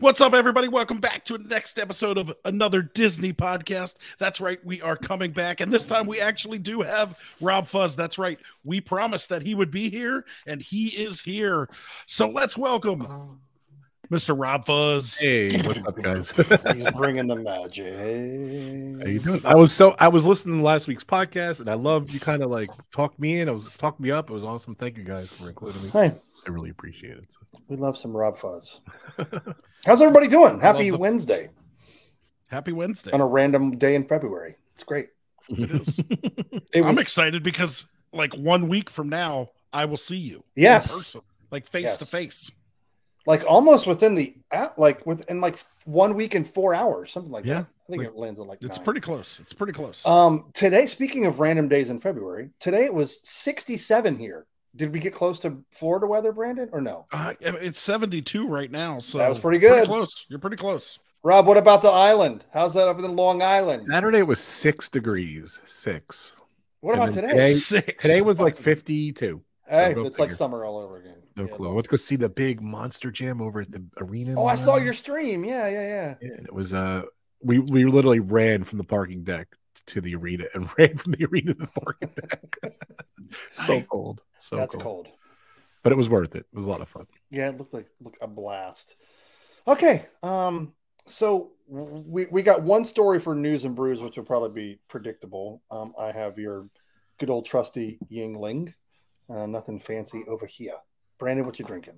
What's up, everybody? Welcome back to the next episode of another Disney podcast. That's right, we are coming back, and this time we actually do have Rob Fuzz. That's right, we promised that he would be here, and he is here. So let's welcome oh. Mr. Rob Fuzz. Hey, what's up, guys? He's bringing the magic. How you doing? I was so I was listening to last week's podcast, and I loved you. Kind of like talked me in. I was talked me up. It was awesome. Thank you guys for including me. Hey, I really appreciate it. So. we love some Rob Fuzz. How's everybody doing? Happy the- Wednesday Happy Wednesday. on a random day in February. It's great. It is. It I'm excited because, like, one week from now, I will see you. in Yes. person, like face Yes. to face. Like almost within the app, like within like one week and four hours, something like Yeah, that. I think like, it lands on like It's nine. pretty close. It's pretty close. Um, today, speaking of random days in February, today it was 67 here. Did we get close to Florida weather, Brandon, or no? Uh, it's 72 right now, so That was pretty good. close. You're pretty close. Rob, what about the island? How's that up in Long Island? Saturday was six degrees, six. What and about today? today- Six. Today was like fifty-two. Hey, go it's like summer all over again. No Yeah, clue. no. Let's go see the big monster jam over at the arena. Oh, I saw your stream. Yeah, yeah, yeah. Yeah, and it was uh, we we literally ran from the parking deck to the arena and ran from the arena to the parking deck. so cold, so That's cold. cold. but it was worth it. It was a lot of fun. Yeah, it looked like look a blast. Okay, um, so we we got one story for news and brews, which will probably be predictable. Um, I have your good old trusty Yuengling, uh, nothing fancy over here. Brandon, what you drinking?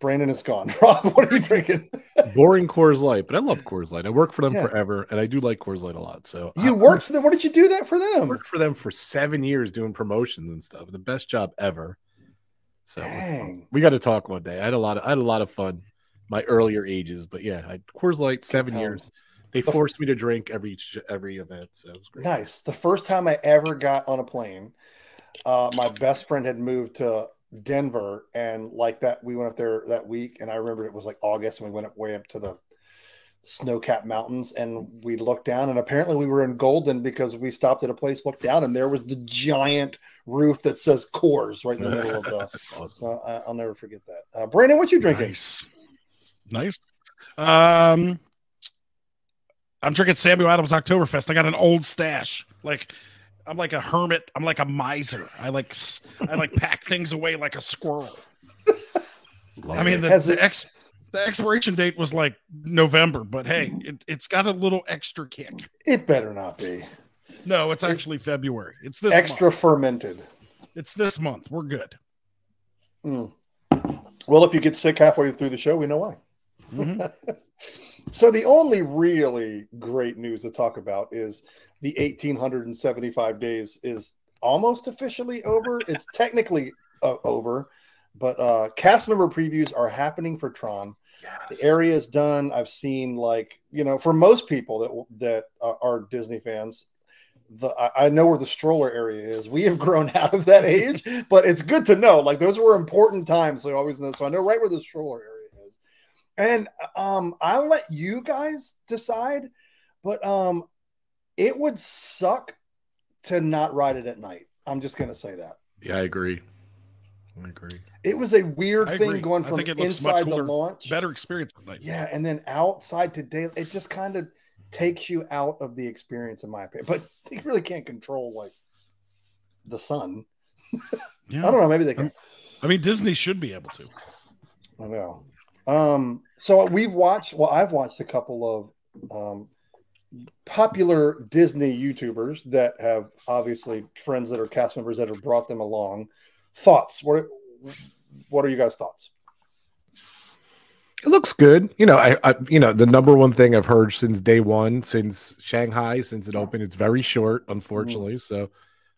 Brandon is gone. Rob, what are you drinking? Boring Coors Light, but I love Coors Light. I worked for them Yeah. forever, and I do like Coors Light a lot. So uh, You I- worked for them. What did you do that for I them? worked for them for seven years doing promotions and stuff. The best job ever. So uh, Dang. we got to talk one day. I had a lot of I had a lot of fun my earlier ages, but yeah, I, Coors Light seven years. They The- forced me to drink every every event, so it was great. Nice. The first time I ever got on a plane, uh, my best friend had moved to Denver, and like that, we went up there that week, and I remember it was like August, and we went up way up to the snow-capped mountains, and we looked down, and apparently we were in Golden because we stopped at a place, looked down, and there was the giant roof that says Coors right in the middle of the. Awesome. So I, I'll never forget that. Uh, Brandon, what you drinking? Nice. Nice. Um, I'm drinking Samuel Adams Oktoberfest. I got an old stash. Like, I'm like a hermit. I'm like a miser. I like I like pack things away like a squirrel. Love I mean, the, the it- ex the expiration date was like November, but hey, it, it's got a little extra kick. It better not be No, it's actually February. It's this extra Month. fermented. It's this month. We're good. Mm. Well, if you get sick halfway through the show, we know why. Mhm. So the only really great news to talk about is the 1875 days is almost officially over. It's technically uh, over, but uh, cast member previews are happening for Tron. Yes. The area is done. I've seen like you know for most people that that uh, are Disney fans. The, I I know where the stroller area is. We have grown out of that age, but it's good to know. Like those were important times, so I always know. So I know right where the stroller area is. And um, I'll let you guys decide, but um, it would suck to not ride it at night. I'm just gonna say that. Yeah, I agree. I agree. It was a weird thing going from inside the launch. Better experience at night. Yeah, and then outside today, it just kind of takes you out of the experience, in my opinion. But you really can't control like the sun. Yeah. I don't know. Maybe they can. I mean, Disney should be able to. I know. Um, so we've watched. Well, I've watched a couple of um, popular Disney YouTubers that have obviously friends that are cast members that have brought them along. Thoughts? What? What are you guys' thoughts? It looks good. You know, I, I you know, the number one thing I've heard since day one, since Shanghai, since it opened, it's very short, unfortunately. So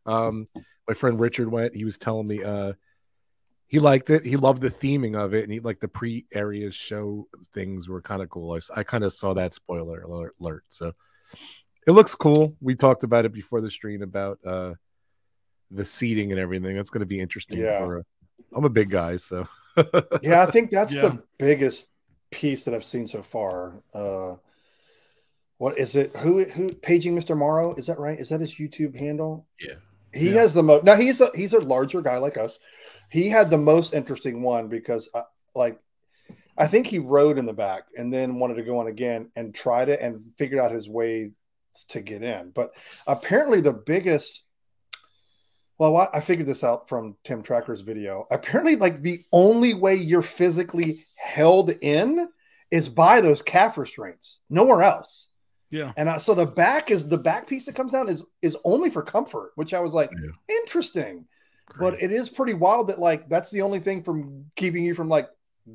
um my friend Richard went, he was telling me uh he liked it. He loved the theming of it, and he like the pre-areas show things were kind of cool. I, I kind of saw that spoiler alert, alert. So it looks cool. We talked about it before the stream about uh the seating and everything. That's going to be interesting. Yeah. For, uh, I'm a big guy, so Yeah, I think that's Yeah. the biggest piece that I've seen so far. Uh, what is it? Who who paging Mr. Morrow? Is that right? Is that his YouTube handle? Yeah. He Yeah. has the most. Now he's a he's a larger guy like us. He had the most interesting one because uh, like I think he rode in the back and then wanted to go on again and tried it and figured out his way to get in. But apparently, the biggest well, I figured this out from Tim Tracker's video. Apparently, like the only way you're physically held in is by those calf restraints, nowhere else. Yeah. And I, so the back is the back piece that comes down is is only for comfort, which I was like, yeah. interesting. Great. But it is pretty wild that like that's the only thing from keeping you from like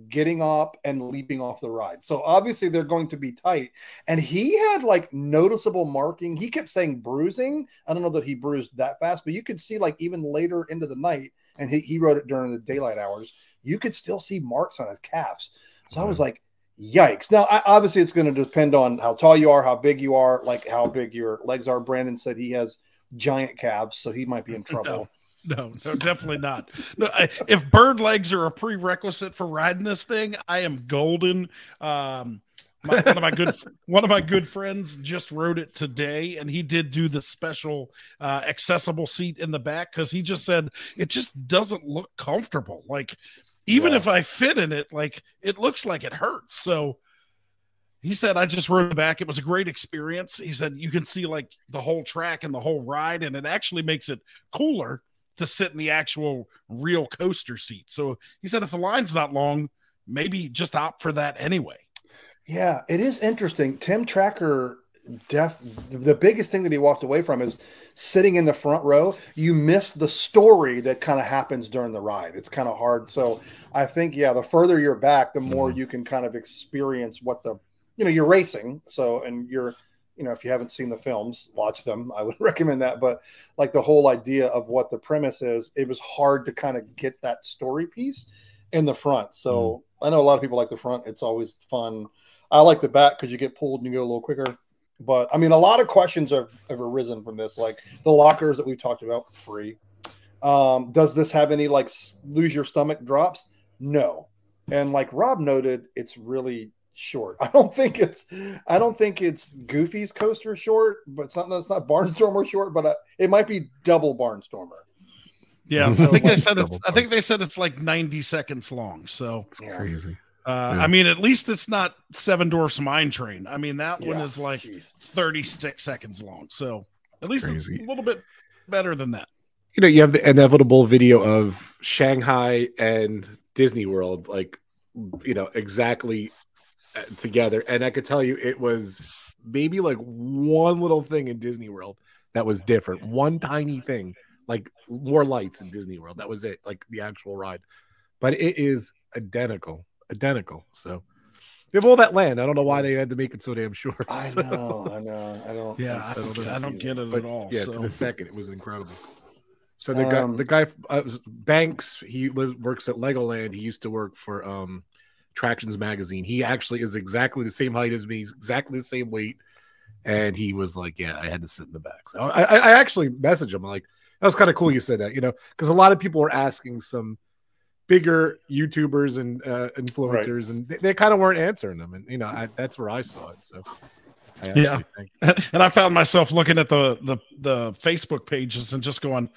getting up and leaping off the ride. So obviously they're going to be tight. And he had like noticeable marking. He kept saying bruising. I don't know that he bruised that fast, but you could see like even later into the night, and he, he wrote it during the daylight hours, you could still see marks on his calves. So mm-hmm. I was like, yikes. Now, I, obviously it's going to depend on how tall you are, how big you are, like how big your legs are. Brandon said he has giant calves, so he might be in trouble. No. No, definitely not. No, I, if bird legs are a prerequisite for riding this thing, I am golden. Um, my, one of my good one of my good friends just rode it today, and he did do the special uh, accessible seat in the back because he just said it just doesn't look comfortable. Like even yeah. if I fit in it, like it looks like it hurts. So he said I just rode the back. It was a great experience. He said you can see like the whole track and the whole ride, and it actually makes it cooler to sit in the actual real coaster seat. So he said if the line's not long, maybe just opt for that anyway. Yeah, it is interesting. Tim Tracker def the biggest thing that he walked away from is sitting in the front row you miss the story that kind of happens during the ride it's kind of hard so i think yeah the further you're back the more mm-hmm. you can kind of experience what the you know you're racing so and you're you know, if you haven't seen the films, watch them. I would recommend that. But like the whole idea of what the premise is, it was hard to kind of get that story piece in the front. So mm. I know a lot of people like the front. It's always fun. I like the back because you get pulled and you go a little quicker. But I mean, a lot of questions have, have arisen from this, like the lockers that we've talked about, free. Um, does this have any like lose your stomach drops? No. And like Rob noted, it's really short. I don't think it's I don't think it's Goofy's coaster short, but it's not it's not Barnstormer short, but uh, it might be double Barnstormer. Yeah, so I think they said it's I think they said it's like 90 seconds long. So it's crazy. Uh, yeah. I mean, at least it's not Seven Dwarfs Mine Train. I mean, that yeah. one is like Jeez. 36 seconds long. So at least crazy. it's a little bit better than that. You know, you have the inevitable video of Shanghai and Disney World, like, you know, exactly together, and I could tell you it was maybe like one little thing in Disney World that was different. One tiny thing, like more lights in Disney World. That was it, like the actual ride. But it is identical, identical. So they have all that land. I don't know why they had to make it so damn short. I so. know, I know, I don't. Yeah, I don't, I don't get it but, at all. Yeah, so. to the second, it was incredible. So the um, guy, the guy uh, Banks, he lives works at Legoland. He used to work for um Attractions magazine. He actually is exactly the same height as me, exactly the same weight. And he was like, Yeah, I had to sit in the back. So I, I actually messaged him. Like, that was kind of cool you said that, you know, because a lot of people were asking some bigger YouTubers and uh, influencers, right. and they, they kind of weren't answering them. And, you know, I, that's where I saw it. So yeah and i found myself looking at the, the the facebook pages and just going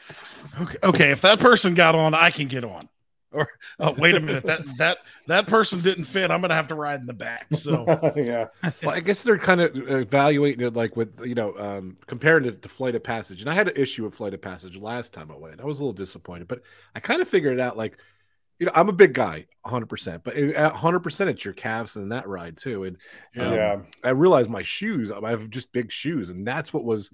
okay, okay if that person got on i can get on or oh wait a minute. That that that person didn't fit. I'm gonna have to ride in the back. So yeah. Well i guess they're kind of evaluating it like with you know um comparing it to flight of passage. And i had an issue with flight of passage last time i went. I was a little disappointed but i kind of figured it out like you know i'm a big guy 100% but at 100% it's your calves and that ride too. And um, yeah. I realized my shoes i have just big shoes. And that's what was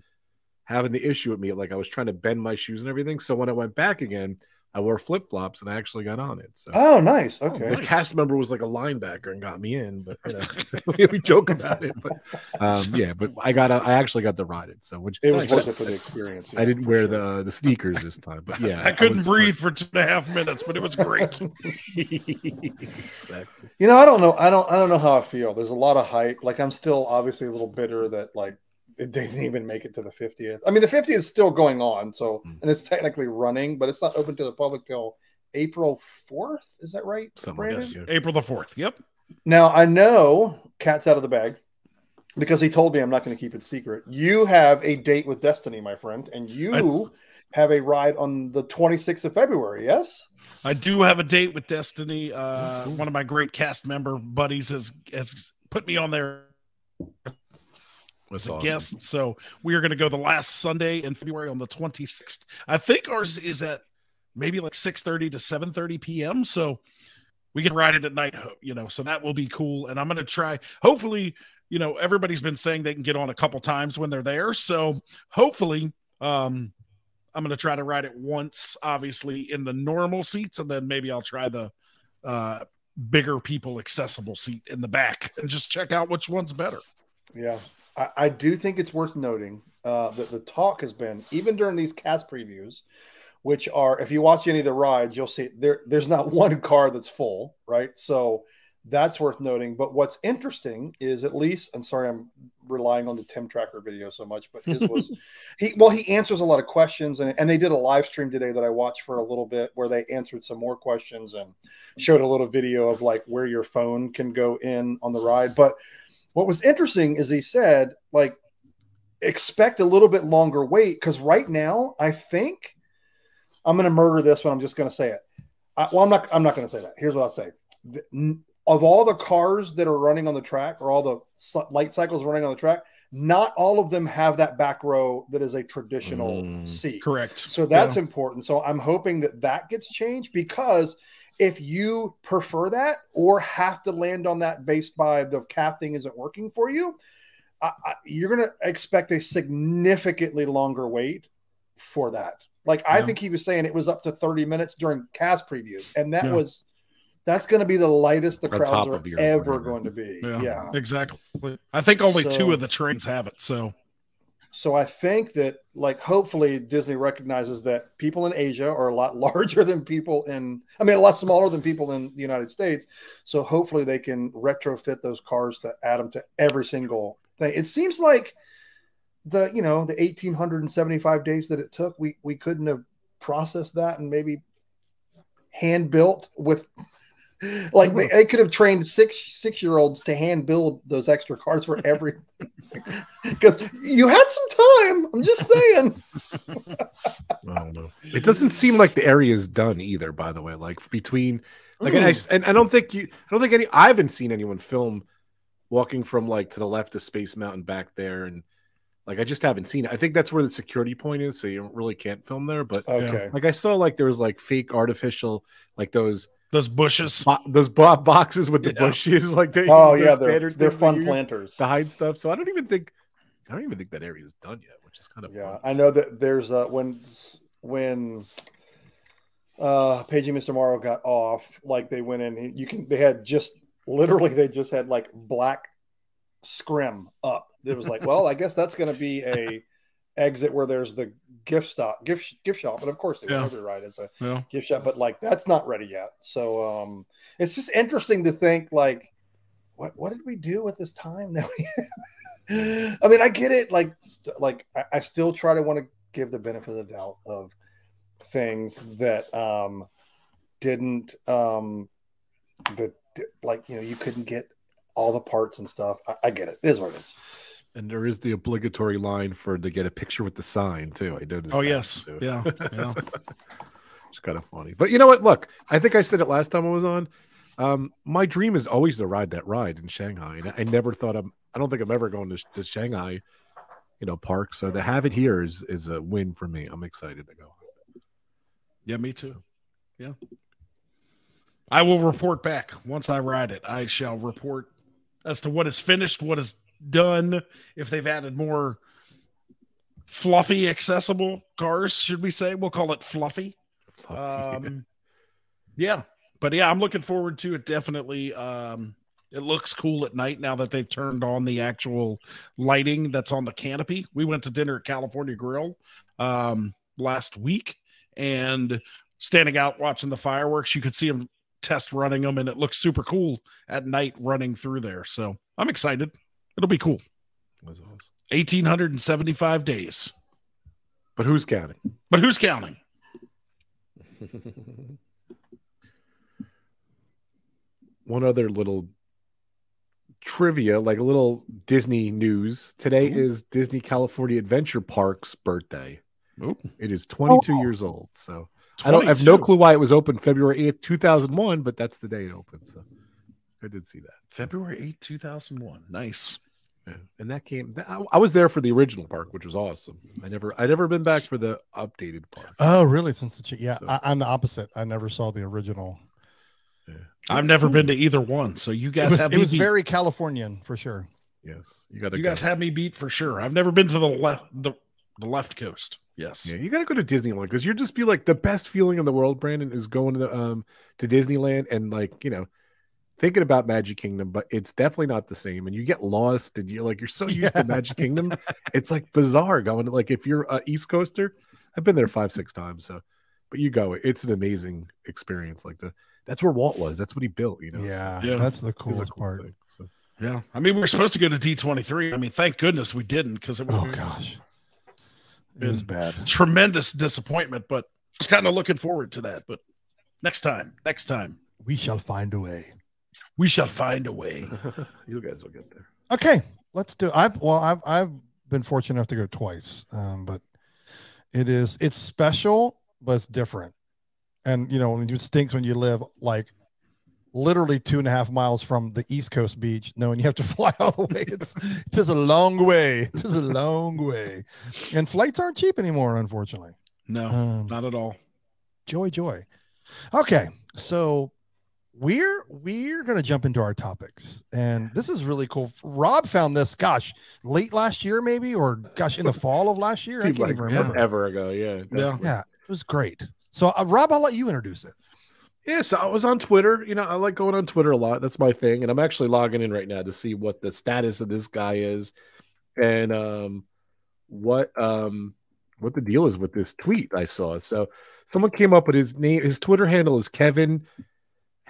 having the issue with me. Like i was trying to bend my shoes and everything. So when i went back again I wore flip flops and I actually got on it. So. Oh, nice. Okay. The nice. cast member was like a linebacker and got me in, but you know, we joke about it. But um, yeah, but I got I actually got to ride it. So which it was nice. worth it for the experience. Yeah, I didn't wear sure. the the sneakers this time, but yeah, I couldn't I breathe for two and a half minutes, but it was great. exactly. You know, I don't know. I don't. I don't know how I feel. There's a lot of hype. Like I'm still obviously a little bitter that like it didn't even make it to the 50th. I mean, the 50th is still going on, so hmm. and it's technically running, but it's not open to the public till April 4th. Is that right? Brandon? Yes, April the 4th. Yep. Now I know cat's out of the bag because he told me I'm not going to keep it secret. You have a date with Destiny, my friend, and you I... have a ride on the 26th of February. Yes. I do have a date with Destiny. Uh, one of my great cast member buddies has has put me on there That's a awesome. guest. So we are going to go the last Sunday in February on the 26th. I think ours is at maybe like 6:30 to 7:30 p.m. So we can ride it at night, you know. So that will be cool. And I'm going to try. Hopefully, you know, everybody's been saying they can get on a couple times when they're there. So hopefully, um, I'm going to try to ride it once, obviously in the normal seats, and then maybe I'll try the uh, bigger people accessible seat in the back and just check out which one's better. Yeah, I, I do think it's worth noting uh, that the talk has been even during these cast previews, which are if you watch any of the rides, you'll see there there's not one car that's full, right? So that's worth noting. But what's interesting is at least I'm sorry I'm relying on the Tim Tracker video so much, but his was he well he answers a lot of questions and, and they did a live stream today that I watched for a little bit where they answered some more questions and showed a little video of like where your phone can go in on the ride. But what was interesting is he said like expect a little bit longer wait because right now I think I'm going to murder this, but I'm just going to say it. I, well, I'm not. I'm not going to say that. Here's what I'll say. The- of all the cars that are running on the track, or all the light cycles running on the track, not all of them have that back row that is a traditional Mm. seat. Correct. So that's important. So I'm hoping that that gets changed because if you prefer that or have to land on that based by the cap thing isn't working for you, I, I, you're going to expect a significantly longer wait for that. Like I think he was saying it was up to 30 minutes during cast previews, and that Yeah. was that's going to be the lightest the The crowds top are ever whatever. going to be. Yeah, yeah. exactly. I think only So- two of the trains have it. So so I think that like hopefully Disney recognizes that people in Asia are a lot larger than people in I mean a lot smaller than people in the United States. So hopefully they can retrofit those cars to add them to every single thing. It seems like the you know the 1875 days that it took we we couldn't have processed that and maybe hand built with like they, they could have trained six six year olds to hand build those extra cars for everything because you had some time. I'm just saying. I don't know. It doesn't seem like the area is done either. By the way, like between like and, I, Mm. and I don't think you. I don't think any. I haven't seen anyone film walking from like to the left of Space Mountain back there, and like I just haven't seen it. I think that's where the security point is, so you really can't film there. But Okay. like I saw, like there was like fake artificial, like those those bushes. bo- those bo- boxes with the Yeah. bushes, like they. Oh yeah, they're standard they're fun use planters. to hide stuff. So I don't even think. I don't even think that area is done yet, which is kind of Yeah, fun. I know that there's uh when when uh Paging Mr. Morrow got off, like they went in, you can they had just literally they just had like black scrim up. It was like, well, I guess that's gonna be a exit where there's the gift stop gift gift shop. But of course they Yeah. right it's a Yeah. gift shop, but like that's not ready yet. So um it's just interesting to think like what what did we do with this time that we I mean I get it like like I, I still try to want to give the benefit of the doubt of things that um didn't um that like you know you couldn't get all the parts and stuff. I, I get it. It is what it is. And there is the obligatory line for to get a picture with the sign too. I noticed. Oh yes. too. Yeah. Yeah. it's kind of funny. But you know what? Look, I think I said it last time I was on. Um, my dream is always to ride that ride in Shanghai, and I never thought I'm. I don't think I'm ever going to, to Shanghai, you know, park. So to have it here is is a win for me. I'm excited to go. Yeah, me too. Yeah. I will report back once I ride it. I shall report as to what is finished, what is done, if they've added more fluffy accessible cars, should we say? We'll call it fluffy. Um yeah. But yeah, I'm looking forward to it definitely. Um it looks cool at night now that they've turned on the actual lighting that's on the canopy. We went to dinner at California Grill um last week and standing out watching the fireworks, you could see them test running them, and it looks super cool at night running through there. So I'm excited. It'll be cool. That's awesome. 1875 days. But who's counting? But who's counting? One other little trivia, like a little Disney news. Today Ooh. is Disney California Adventure Park's birthday. Ooh. It is 22 years old. So I don't I have no clue why it was open February eighth, two thousand one, but that's the day it opened. So I did see that. February 8, 2001. Nice. Yeah. And that came. I, I was there for the original park, which was awesome. I never, I never been back for the updated park. Oh, really? Since the ch- yeah, So- I, I'm the opposite. I never saw the original. I've never been to either one. So you It guys was, have it was beat. very Californian for sure. Yes, you got to. you guys have me beat for sure. I've never been to the left the, the left coast. Yes. Yeah, you got to go to Disneyland because you're just be like the best feeling in the world. Brandon is going to the, um to Disneyland and like you know thinking about Magic Kingdom, but it's definitely not the same. And you get lost and you're like you're so used Yeah. to Magic Kingdom, it's like bizarre going. To, like if you're a East Coaster, I've been there five six times. So, but you go, it's an amazing experience. Like the that's where Walt was. That's what he built. You know. so Yeah, Yeah. that's the coolest cool part. thing, so. Yeah. I mean, we were supposed to go to D23. I mean, thank goodness we didn't because it would Oh gosh, it was bad. tremendous disappointment, but just kind of looking forward to that. But next time, next time, We shall find a way. We shall find a way. you guys will get there. Okay, let's do. I've well, I've I've been fortunate enough to go twice, um, but it is it's special, but it's different. And you know, it stinks when you live like literally two and a half miles from the East Coast beach, knowing you have to fly all the way. It's it is a long way. It is a long way, and flights aren't cheap anymore, unfortunately. No, Um, not at all. joy joy okay so we're we're gonna jump into our topics and this is really cool rob found this gosh late last year maybe or gosh in the fall of last year i can't like even remember yeah, ever ago. Yeah. definitely. it was great so uh, rob i'll let you introduce it Yeah, so I was on Twitter. You know, I like going on Twitter a lot. That's my thing. And I'm actually logging in right now to see what the status of this guy is and um what um what the deal is with this tweet I saw. So someone came up with his name, his Twitter handle is Kevin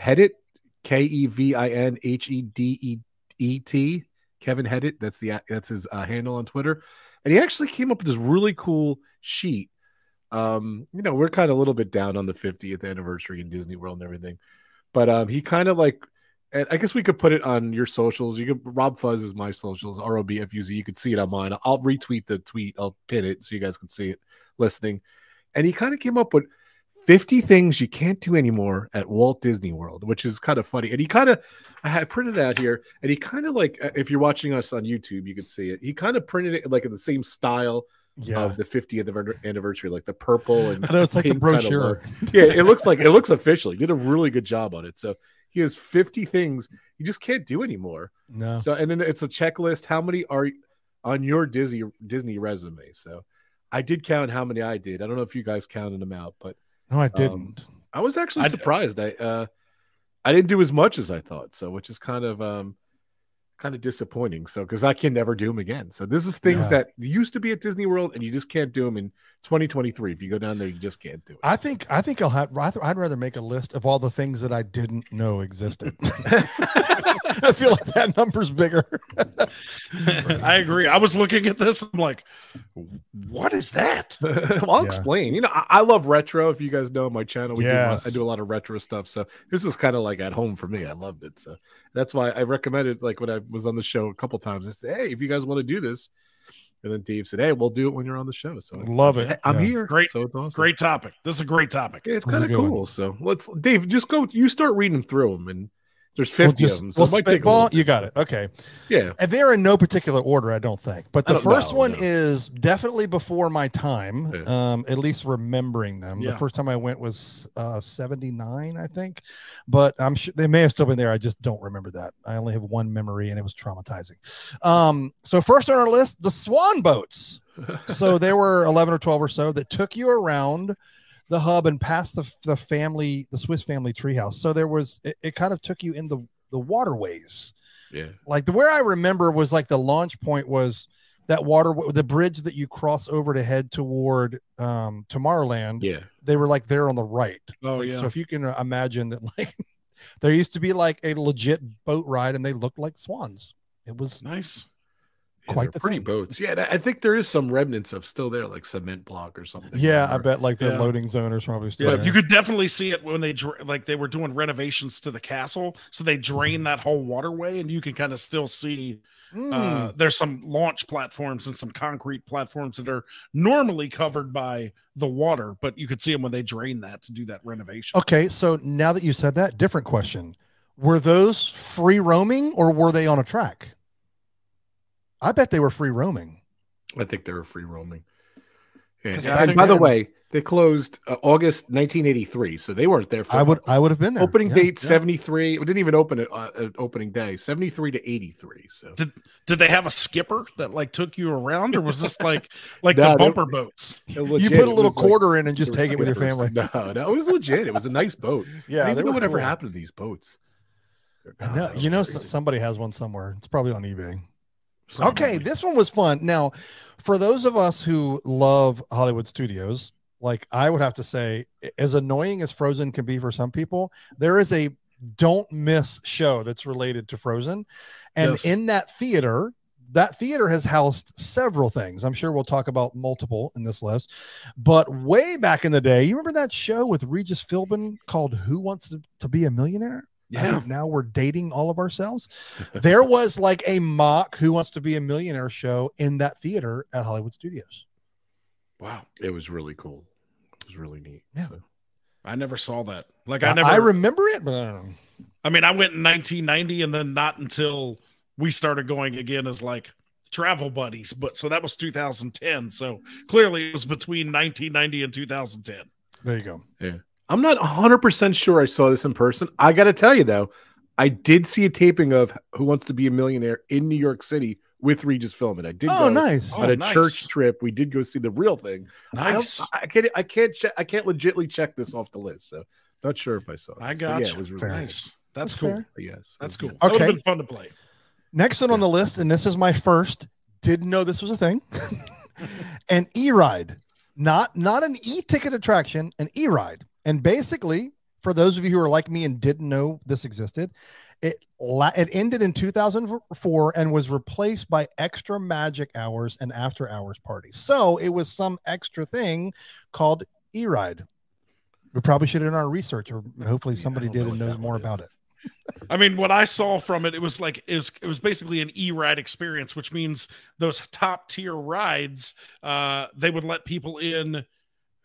Hedit, K E V I N H E D E E T. Kevin Hedit. That's the that's his uh, handle on Twitter. And he actually came up with this really cool sheet um you know we're kind of a little bit down on the 50th anniversary in disney world and everything but um he kind of like and i guess we could put it on your socials you could rob fuzz is my socials r-o-b-f-u-z you could see it on mine i'll retweet the tweet i'll pin it so you guys can see it listening and he kind of came up with 50 things you can't do anymore at walt disney world which is kind of funny and he kind of i had printed it out here and he kind of like uh, if you're watching us on youtube you can see it he kind of printed it like in the same style yeah of the 50th anniversary, like the purple and i know it's like the brochure yeah, it looks like it looks official. He did a really good job on it. So he has 50 things you just can't do anymore. no So and then it's a checklist. How many are on your Disney Disney resume? So I did count how many I did. I don't know if you guys counted them out, but no i didn't I was actually I- surprised. I uh I didn't do as much as I thought, so which is kind of um kind of disappointing. So because I can never do them again. So this is things Yeah. that used to be at Disney World and you just can't do them in 2023. If you go down there, you just can't do it. I think I think I'll have rather I'd rather make a list of all the things that I didn't know existed. I feel like that number's bigger. I agree. I was looking at this. I'm like, what is that? well, I'll Yeah. explain. You know, I, I love retro. If you guys know my channel, we do, a lot- Yes. I do a lot of retro stuff. So this was kind of like at home for me. I loved it. So that's why I recommended. Like when I was on the show a couple times, I said, "Hey, if you guys want to do this," and then Dave said, "Hey, we'll do it when you're on the show." So it's Love like, it. "Hey, I'm Yeah. here. Great- So it's awesome. Great topic. This is a great topic. Yeah, it's kind of good cool. So let's, Dave, just go. You start reading through them, and there's 50 We'll of them. So we'll it might take a spitball. You got it. Okay. Yeah. And they're in no particular order, I don't think. But the first one no. is definitely before my time. Yeah. Um, at least remembering them. Yeah. The first time I went was uh 79, I think. But I'm sure they may have still been there. I just don't remember that. I only have one memory and it was traumatizing. Um, so first on our list, the swan boats. so there were 11 or 12 or so that took you around the hub and past the, the family the swiss family treehouse so there was it, it kind of took you in the the waterways Yeah. like the where i remember was like the launch point was that water the bridge that you cross over to head toward um tomorrowland Yeah. they were like there on the right Oh Like, yeah. so if you can imagine that like there used to be like a legit boat ride and they looked like swans it was nice. Yeah, quite they're the pretty thing. boats. Yeah, I I think there is some remnants of still there, like cement block or something. Yeah, I bet like the Yeah. loading zone is probably still Yeah, there. you could definitely see it when they like they were doing renovations to the castle, so they drain that whole waterway, and you can kind of still see. Mm. Uh, there's some launch platforms and some concrete platforms that are normally covered by the water, but you could see them when they drain that to do that renovation. Okay, so now that you said that, different question. Were those free roaming or were they on a track? I bet they were free roaming. I think they were free roaming. Yeah. 'Cause And back by the way, they closed uh, August 1983, so they weren't there for I would I would have been there. opening Yeah. date yeah. 73. We didn't even open it uh, at opening day 73 to 83. So Did did they have a skipper that like took you around, or was this like like No, the they- bumper boats? it You put a little was like- quarter in and just take it with your family. No, no, it was legit. It was a nice boat. Yeah, I don't they know whatever cool. happened to these boats. I God, know, you know, crazy. s- somebody has one somewhere. It's probably on eBay. Okay, this one was fun. Now, for those of us who love Hollywood studios, like I would have to say, as annoying as Frozen can be for some people, there is a don't miss show that's related to Frozen. And Yes. in that theater, that theater has housed several things. I'm sure we'll talk about multiple in this list. But way back in the day, you remember that show with Regis Philbin called Who Wants to, to Be a Millionaire? I Yeah. now we're dating all of ourselves. there was like a mock Who Wants to Be a Millionaire show in that theater at Hollywood Studios. Wow, It was really cool. It was really neat. Yeah. So. I never saw that. Like I, I never. I remember it, but I don't know. I mean, I went in 1990, and then not until we started going again as like travel buddies. But so that was 2010. So clearly, it was between 1990 and 2010. There you go. I'm not 100% sure I saw this in person. I got to tell you, though, I did see a taping of Who Wants to Be a Millionaire in New York City with Regis Philbin. I did Oh, go nice. Oh, on a oh, nice. church trip. We did go see the real thing. I, Nice. don't, I can't. I can't. Check, I can't legitly check this off the list. So not sure if I saw. It. I got yeah, you. it was really nice. Nice. That's That's, cool. fair. Yes, That's cool. good. That would've Okay. been fun to play. Next one on the list, and this is my first. Didn't know this was a thing. an e-ride, not not an e-ticket attraction, an e-ride. And basically, for those of you who are like me and didn't know this existed, it la- it ended in 2004 and was replaced by extra magic hours and after hours parties. So it was some extra thing called e-ride. We probably should have done our research, or hopefully somebody don't did know and knows more is. about it. I mean, what I saw from it, it was like it was it was basically an e-ride experience, which means those top tier rides, uh, they would let people in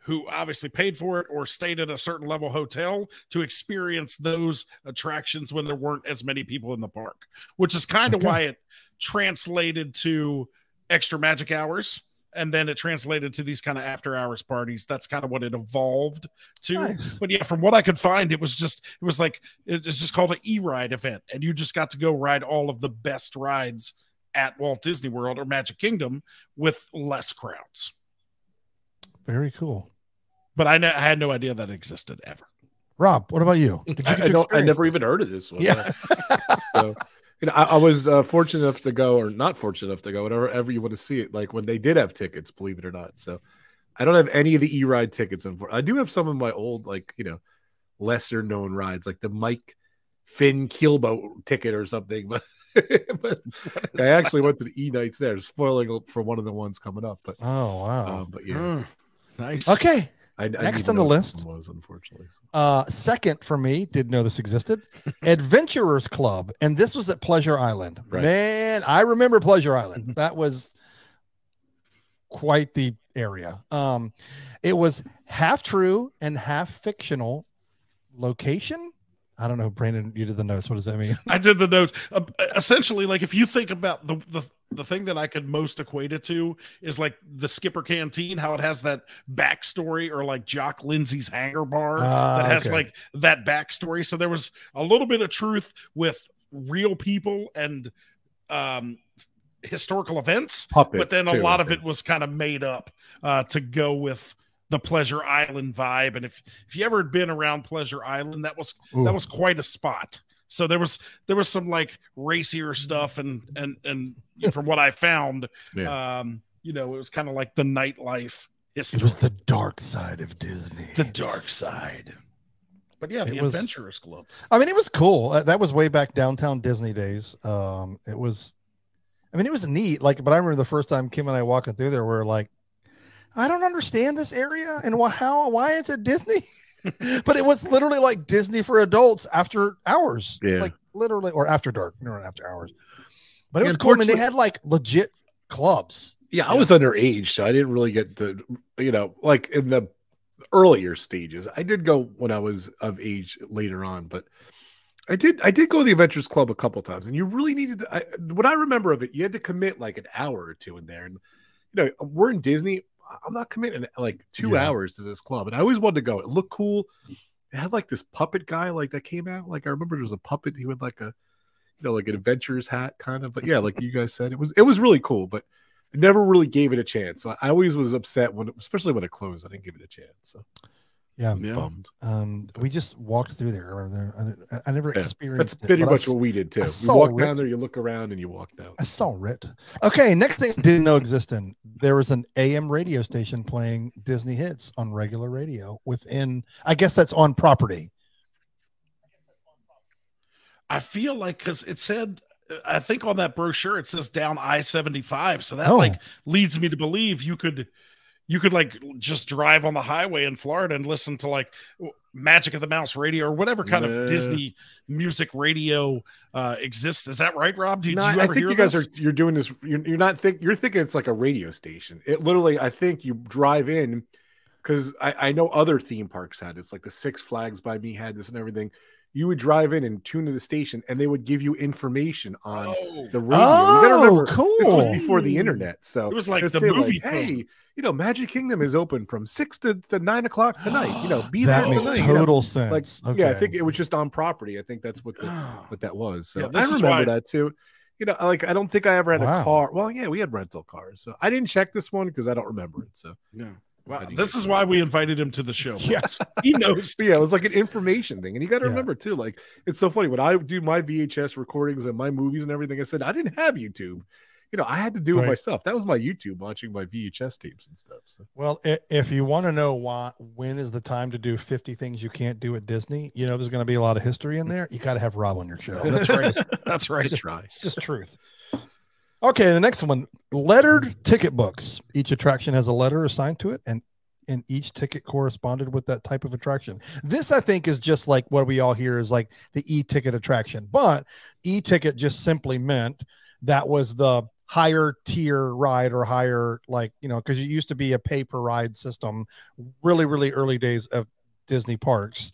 who obviously paid for it or stayed at a certain level hotel to experience those attractions when there weren't as many people in the park, which is kind of Okay. why it translated to extra magic hours. And then it translated to these kind of after hours parties. That's kind of what it evolved to. Nice. But yeah, from what I could find, it was just it was like it's just called an e-ride event, and you just got to go ride all of the best rides at Walt Disney World or Magic Kingdom with less crowds. Very cool. But I, ne- I had no idea that existed ever. Rob, what about you? Did you I, get I to. I never this? even heard of this one. Yeah. so, you know, I, I was uh, fortunate enough to go, or not fortunate enough to go, whatever ever you want to see it. Like when they did have tickets, believe it or not. So, I don't have any of the e-ride tickets. Unfor- I do have some of my old, like you know, lesser known rides, like the Mike Fink keelboat ticket or something. But, but I actually went to the e nights there, spoiling for one of the ones coming up. But, Oh wow. um, but yeah, Mm, nice. okay. I, I next need to on the list. was unfortunately. Uh second for me, didn't know this existed. Adventurers Club. And this was at Pleasure Island. Right. Man, I remember Pleasure Island. That was quite the area. Um it was half true and half fictional location. I don't know, Brandon, you did the notes. What does that mean? I did the notes. Uh, essentially, like if you think about the, the the thing that I could most equate it to is like the Skipper Canteen, how it has that backstory, or like Jock Lindsay's Hangar Bar Ah, that has okay. like that backstory. So there was a little bit of truth with real people and um historical events, Puppets, but then a too, lot of it was kind of made up uh, to go with the Pleasure Island vibe. And if if you ever had been around Pleasure Island, that was Ooh. that was quite a spot. So there was there was some like racier stuff and and and from what I found, Yeah. um, you know, it was kind of like the nightlife history, It was the dark side of Disney. the dark side. But yeah, the It was- Adventurers Club. I mean, it was cool. Uh, that was way back downtown Disney days. Um, it was, I mean, it was neat. Like, but I remember the first time Kim and I walking through there, we are like, I don't understand this area and why, how, why is it Disney? but it was literally like Disney for adults after hours, Yeah. like literally, or after dark, no, after hours. But it was cool. I mean, they had like legit clubs. Yeah, I was underage, so I didn't really get the, you know, like in the earlier stages. I did go when I was of age later on, but I did I did go to the Adventures Club a couple times, and you really needed to. I, what I remember of it, you had to commit like an hour or two in there, and you know, we're in Disney. I'm not committing like two Yeah. hours to this club, and I always wanted to go. It looked cool. It had like this puppet guy like that came out. Like I remember there was a puppet. He had like a, you know, like an adventurer's hat kind of. But yeah, like you guys said, it was it was really cool, but. I never really gave it a chance. I I always was upset when, especially when it closed. I didn't give it a chance. So Yeah. I'm Yeah. bummed. Um, we just walked through there. I remember there. I, I never Yeah, experienced That's pretty but I much s- what we did too. You walk saw down there, you look around, and you walked out. I saw it. Okay, next thing I didn't know existed. There was an AM radio station playing Disney hits on regular radio within. I guess that's on property. I feel like because it said, I think on that brochure it says down I seventy five, so that Oh. like leads me to believe you could, you could like just drive on the highway in Florida and listen to like Magic of the Mouse radio or whatever kind Nah. of Disney music radio uh exists. Is that right, Rob? Do, No, did you I think hear you guys this? are you're doing this. You're, you're not think you're thinking it's like a radio station. It literally, I think you drive in because I, I know other theme parks had it's like the Six Flags by me had this and everything. You would drive in and tune to the station, and they would give you information on Oh, the radio. Oh, remember, cool. This was before the internet, so It was like the say, movie hey, you know, Magic Kingdom is open from six to, to nine o'clock tonight. You know, be that there makes tonight, you know? total sense. like okay. yeah i think it was just on property i think that's what the what that was so Yeah, i remember why- that too you know like i don't think i ever had Wow. a car well yeah we had rental cars so i didn't check this one because i don't remember it so yeah. I Wow, this is why we invited him to the show. Yes. he knows. Yeah it was like an information thing and you got to Yeah. remember too like it's so funny when i do my vhs recordings and my movies and everything i said i didn't have youtube you know i had to do Right. it myself that was my youtube watching my vhs tapes and stuff so Well, if you want to know why, when is the time to do 50 things you can't do at Disney, you know, there's going to be a lot of history in there. You got to have Rob on your show. That's right. That's right. It's just, try. it's just truth. Okay, the next one lettered ticket books. Each attraction has a letter assigned to it, and and each ticket corresponded with that type of attraction. This, I think, is just like what we all hear is like the e ticket attraction, but e ticket just simply meant that was the higher tier ride or higher, like, you know, because it used to be a pay per ride system, really, really early days of Disney parks.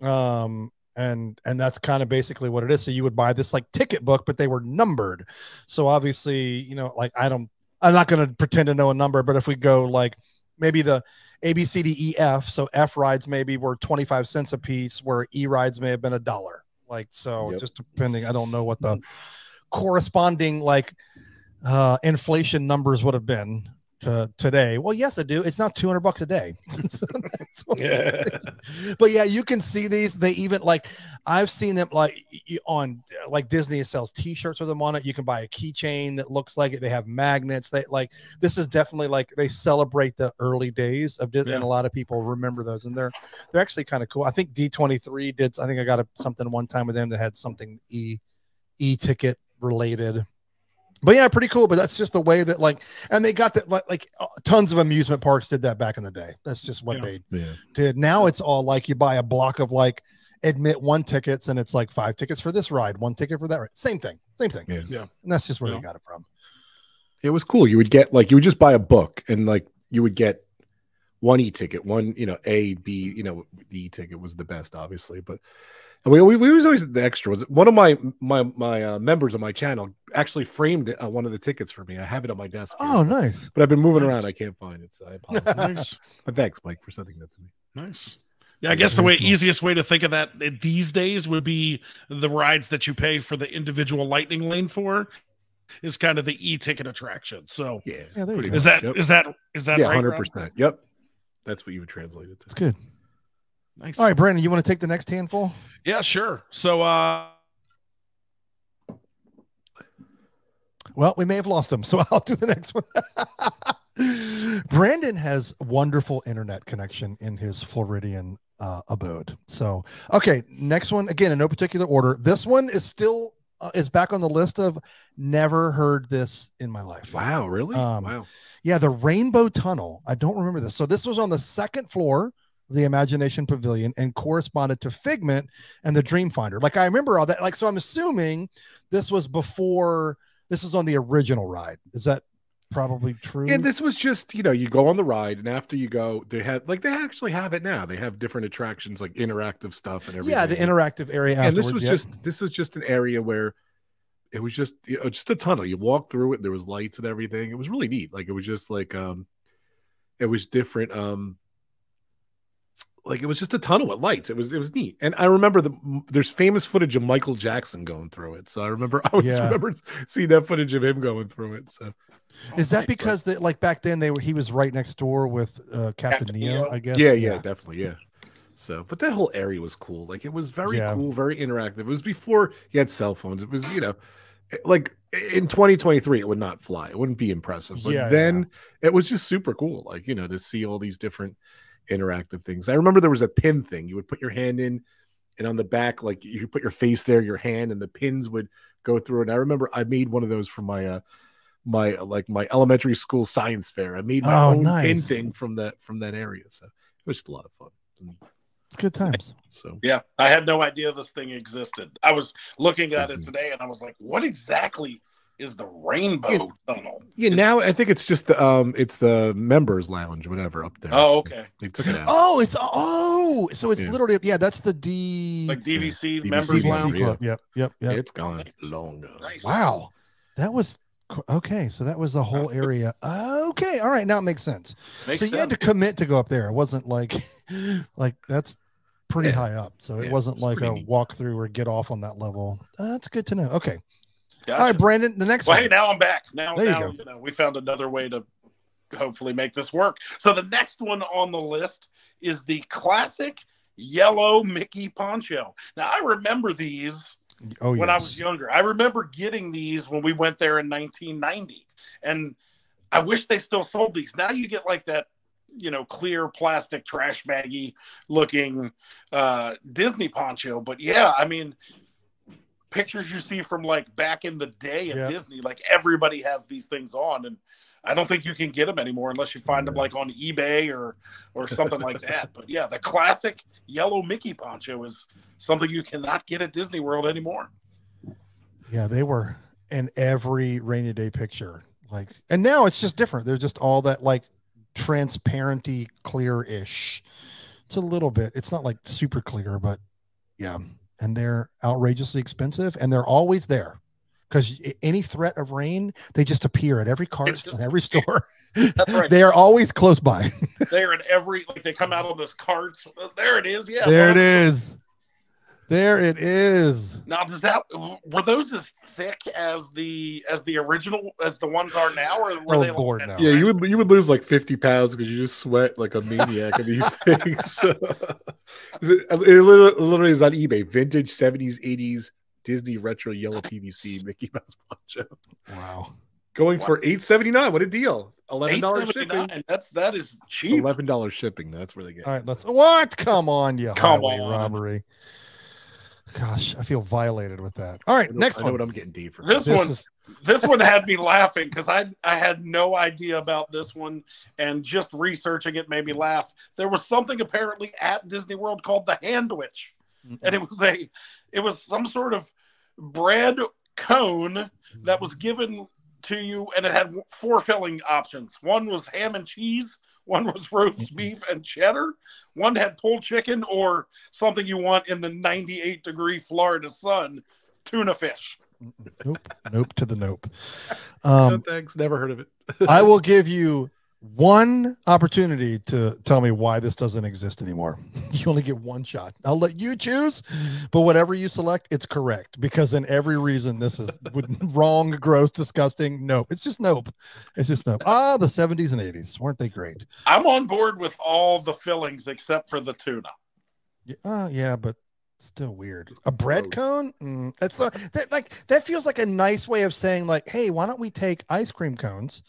Um, and and that's kind of basically what it is. So you would buy this like ticket book, but they were numbered. So obviously, you know, like I don't, I'm not going to pretend to know a number, but if we go like maybe the A B C D E F, so F rides maybe were 25 cents a piece, where E rides may have been a dollar. Like so, Yep. just depending. I don't know what the corresponding like uh inflation numbers would have been to today. Well, yes, I do. It's not 200 bucks a day. So that's what it is. But yeah, you can see these. They even like I've seen them like on like Disney sells T-shirts with them on it. You can buy a keychain that looks like it. They have magnets. They like this is definitely like they celebrate the early days of Disney, and a lot of people remember those, and they're they're actually kind of cool. I think D23 did. I think I got a, something one time with them that had something e e ticket related. But yeah, pretty cool. But that's just the way that like, and they got that like, like uh, tons of amusement parks did that back in the day. That's just what Yeah. they yeah did. Now it's all like you buy a block of like admit one tickets and it's like five tickets for this ride, one ticket for that ride. Same thing, same thing. Yeah. Yeah. And that's just where Yeah. they got it from. it was cool. You would get like you would just buy a book and like you would get one e ticket, one you know A B. You know the e ticket was the best, obviously, but we we, we was always the extra ones. One of my my my uh, members of my channel actually framed uh, one of the tickets for me. I have it on my desk. here, Oh, but- nice. But I've been moving Nice. around. I can't find it. So I apologize. Nice. but thanks, Mike, for sending that to me. Nice. Yeah, I guess the way easiest way to think of that these days would be the rides that you pay for the individual lightning lane for is kind of the e-ticket attraction. So Yeah. Yeah, there you pretty go. is that Yep. is that is that yeah, right? hundred Rob? percent. Yep. That's what you would translate it to. It's good. Nice. All right, Brandon, you want to take the next handful? Yeah, sure. So uh Well, we may have lost him, so I'll do the next one. Brandon has wonderful internet connection in his Floridian uh, abode. So, okay, next one again in no particular order. This one is still uh, is back on the list of never heard this in my life. Wow, really? Um, wow. Yeah, the Rainbow Tunnel. I don't remember this. So this was on the second floor the Imagination Pavilion and corresponded to Figment and the Dreamfinder. Like I remember all that. Like so, I'm assuming this was before. This is on the original ride. Is that probably true? And this was just, you know, you go on the ride, and after you go, they had like they actually have it now. They have different attractions, like interactive stuff and everything. yeah, the interactive area. and this was yeah. just this was just an area where it was just you know, just a tunnel. You walk through it, there was lights and everything. It was really neat. Like it was just like um it was different. Um like it was just a tunnel with lights. It was it was neat. And I remember the there's famous footage of Michael Jackson going through it. So I remember I always Yeah. remember seeing that footage of him going through it. So Is that because that like back then they were he was right next door with uh, Captain, Captain EO, Neo? I guess. yeah, yeah, definitely, yeah. So, but that whole area was cool. Like it was very Yeah. cool, very interactive. It was before you had cell phones. It was, you know, like in 2023, it would not fly. It wouldn't be impressive. But Yeah, then it was just super cool. Like, you know, to see all these different interactive things. I remember there was a pin thing. You would put your hand in, and on the back, like you put your face there, your hand, and the pins would go through. And I remember I made one of those for my uh my like my elementary school science fair. I made my Oh, own pin thing from that from that area. So it was just a lot of fun. It's good times. So Yeah, I had no idea this thing existed. I was looking at it Mhm. today and I was like, what exactly is the rainbow tunnel? yeah, now I think it's just the um it's the members lounge, whatever, up there. Oh, okay. They took it out. Oh, it's oh, so it's Yeah. literally yeah. That's the D Like DVC BBC members DVC lounge. yeah. club. Yep, yep, yep. It's gone long ago. Nice. Wow, that was okay. So that was the whole area. Okay, all right, now it makes sense. Makes so you had to commit to go up there. It wasn't like like that's pretty Yeah. high up. So it Yeah, wasn't it's like a neat. walk through or get off on that level. Uh, that's good to know. Okay, Gotcha. all right, Brandon. The next Well, one. hey, now I'm back. Now, There you now go. you know, we found another way to hopefully make this work. So the next one on the list is the classic yellow Mickey poncho. Now I remember these oh when I was younger. I remember getting these when we went there in 1990, and I wish they still sold these. Now you get like that, you know, clear plastic trash baggy looking uh, Disney poncho. But yeah, I mean, pictures you see from like back in the day at Yeah. Disney, like everybody has these things on, and I don't think you can get them anymore unless you find them like on eBay or or something like that. But yeah, the classic yellow Mickey poncho is something you cannot get at Disney World anymore. Yeah, they were in every rainy day picture. Like, and now it's just different. They're just all that like transparenty, clear ish. It's a little bit. It's not like super clear, but yeah. And they're outrageously expensive, and they're always there because any threat of rain, they just appear at every cart and every store. That's right. they are always close by. They're in every like they come out on those carts. There it is. Yeah. there it is. There it is. Now does that were those as thick as the as the original as the ones are now, or were Oh, they Lord, like no. Yeah, you would you would lose like 50 pounds because you just sweat like a maniac in these things. It, it literally literally is on eBay. Vintage 70s, 80s Disney retro yellow PVC Mickey Mouse poncho. Wow. Going Wow. for 879. What a deal. $11 shipping. That's that is cheap. $11 shipping. That's where they get. All right, let's. What? Come on, you Come highway on. robbery. Gosh, I feel violated with that. All right, I know, next I know one. what I'm getting Dave for. This This one- is this one had me laughing because I I had no idea about this one, and just researching it made me laugh. There was something apparently at Disney World called the Handwich, and it was a it was some sort of bread cone that was given to you, and it had four filling options. One was ham and cheese. One was roast beef and cheddar. One had pulled chicken or something you want in the 98 degree Florida sun, tuna fish. nope, nope to the nope. no, Um, thanks. Never heard of it. I will give you one opportunity to tell me why this doesn't exist anymore. You only get one shot. I'll let you choose, but whatever you select, it's correct because in every reason this is wrong, gross, disgusting. Nope, it's just nope. It's just nope. Ah, the 70s and 80s weren't they great? I'm on board with all the fillings except for the tuna. Yeah, uh, yeah, but still weird. A bread cone? Mm, that's uh, that like that feels like a nice way of saying like, hey, why don't we take ice cream cones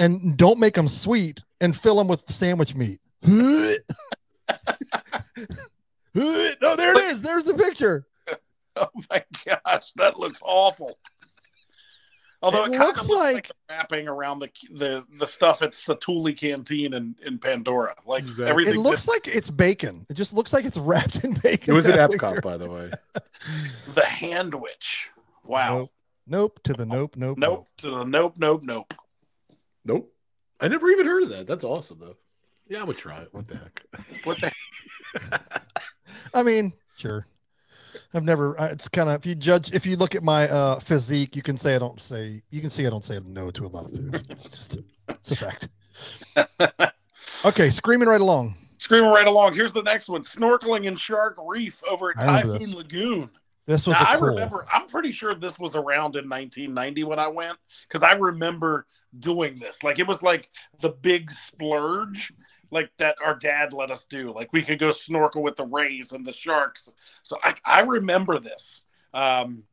and don't make them sweet and fill them with sandwich meat? no, there it is. There's the picture. Oh my gosh, that looks awful. Although It it, looks looks like- like, wrapping around the the the stuff at Satu'li Canteen in, in Pandora. Like Exactly. everything. It looks like it's bacon. It just looks like it's wrapped in bacon. It was at down Epcot, here. by the way. the Handwich. Wow. Nope. Nope to the nope, nope, Nope. To the nope, nope, nope. Nope. I never even heard of that. That's awesome though. Yeah, I would try it. What the heck? What the I mean, sure. I've never. It's kind of if you judge, if you look at my uh, physique, you can say I don't say. You can see I don't say no to a lot of food. It's just it's a fact. Okay, screaming right along. Screaming right along. Here's the next one: snorkeling in Shark Reef over at Typhoon this. Lagoon. This was Now, a I cool. remember. I'm pretty sure this was around in 1990 when I went because I remember doing this. Like it was like the big splurge, like that our dad let us do. Like we could go snorkel with the rays and the sharks. So I, I remember this. Um,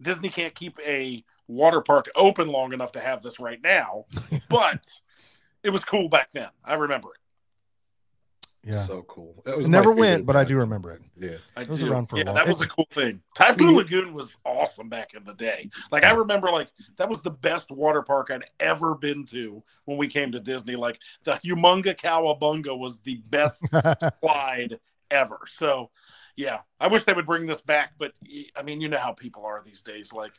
Disney can't keep a water park open long enough to have this right now, but it was cool back then. I remember it. Yeah, So cool. That was I never went, but I do remember it. Yeah. I It was do. around for a while. that was It's- a cool thing. Typhoon Lagoon was awesome back in the day. Like I remember, like that was the best water park I'd ever been to when we came to Disney. Like the Humunga Cowabunga was the best slide ever. So, yeah, I wish they would bring this back. But I mean, you know how people are these days. Like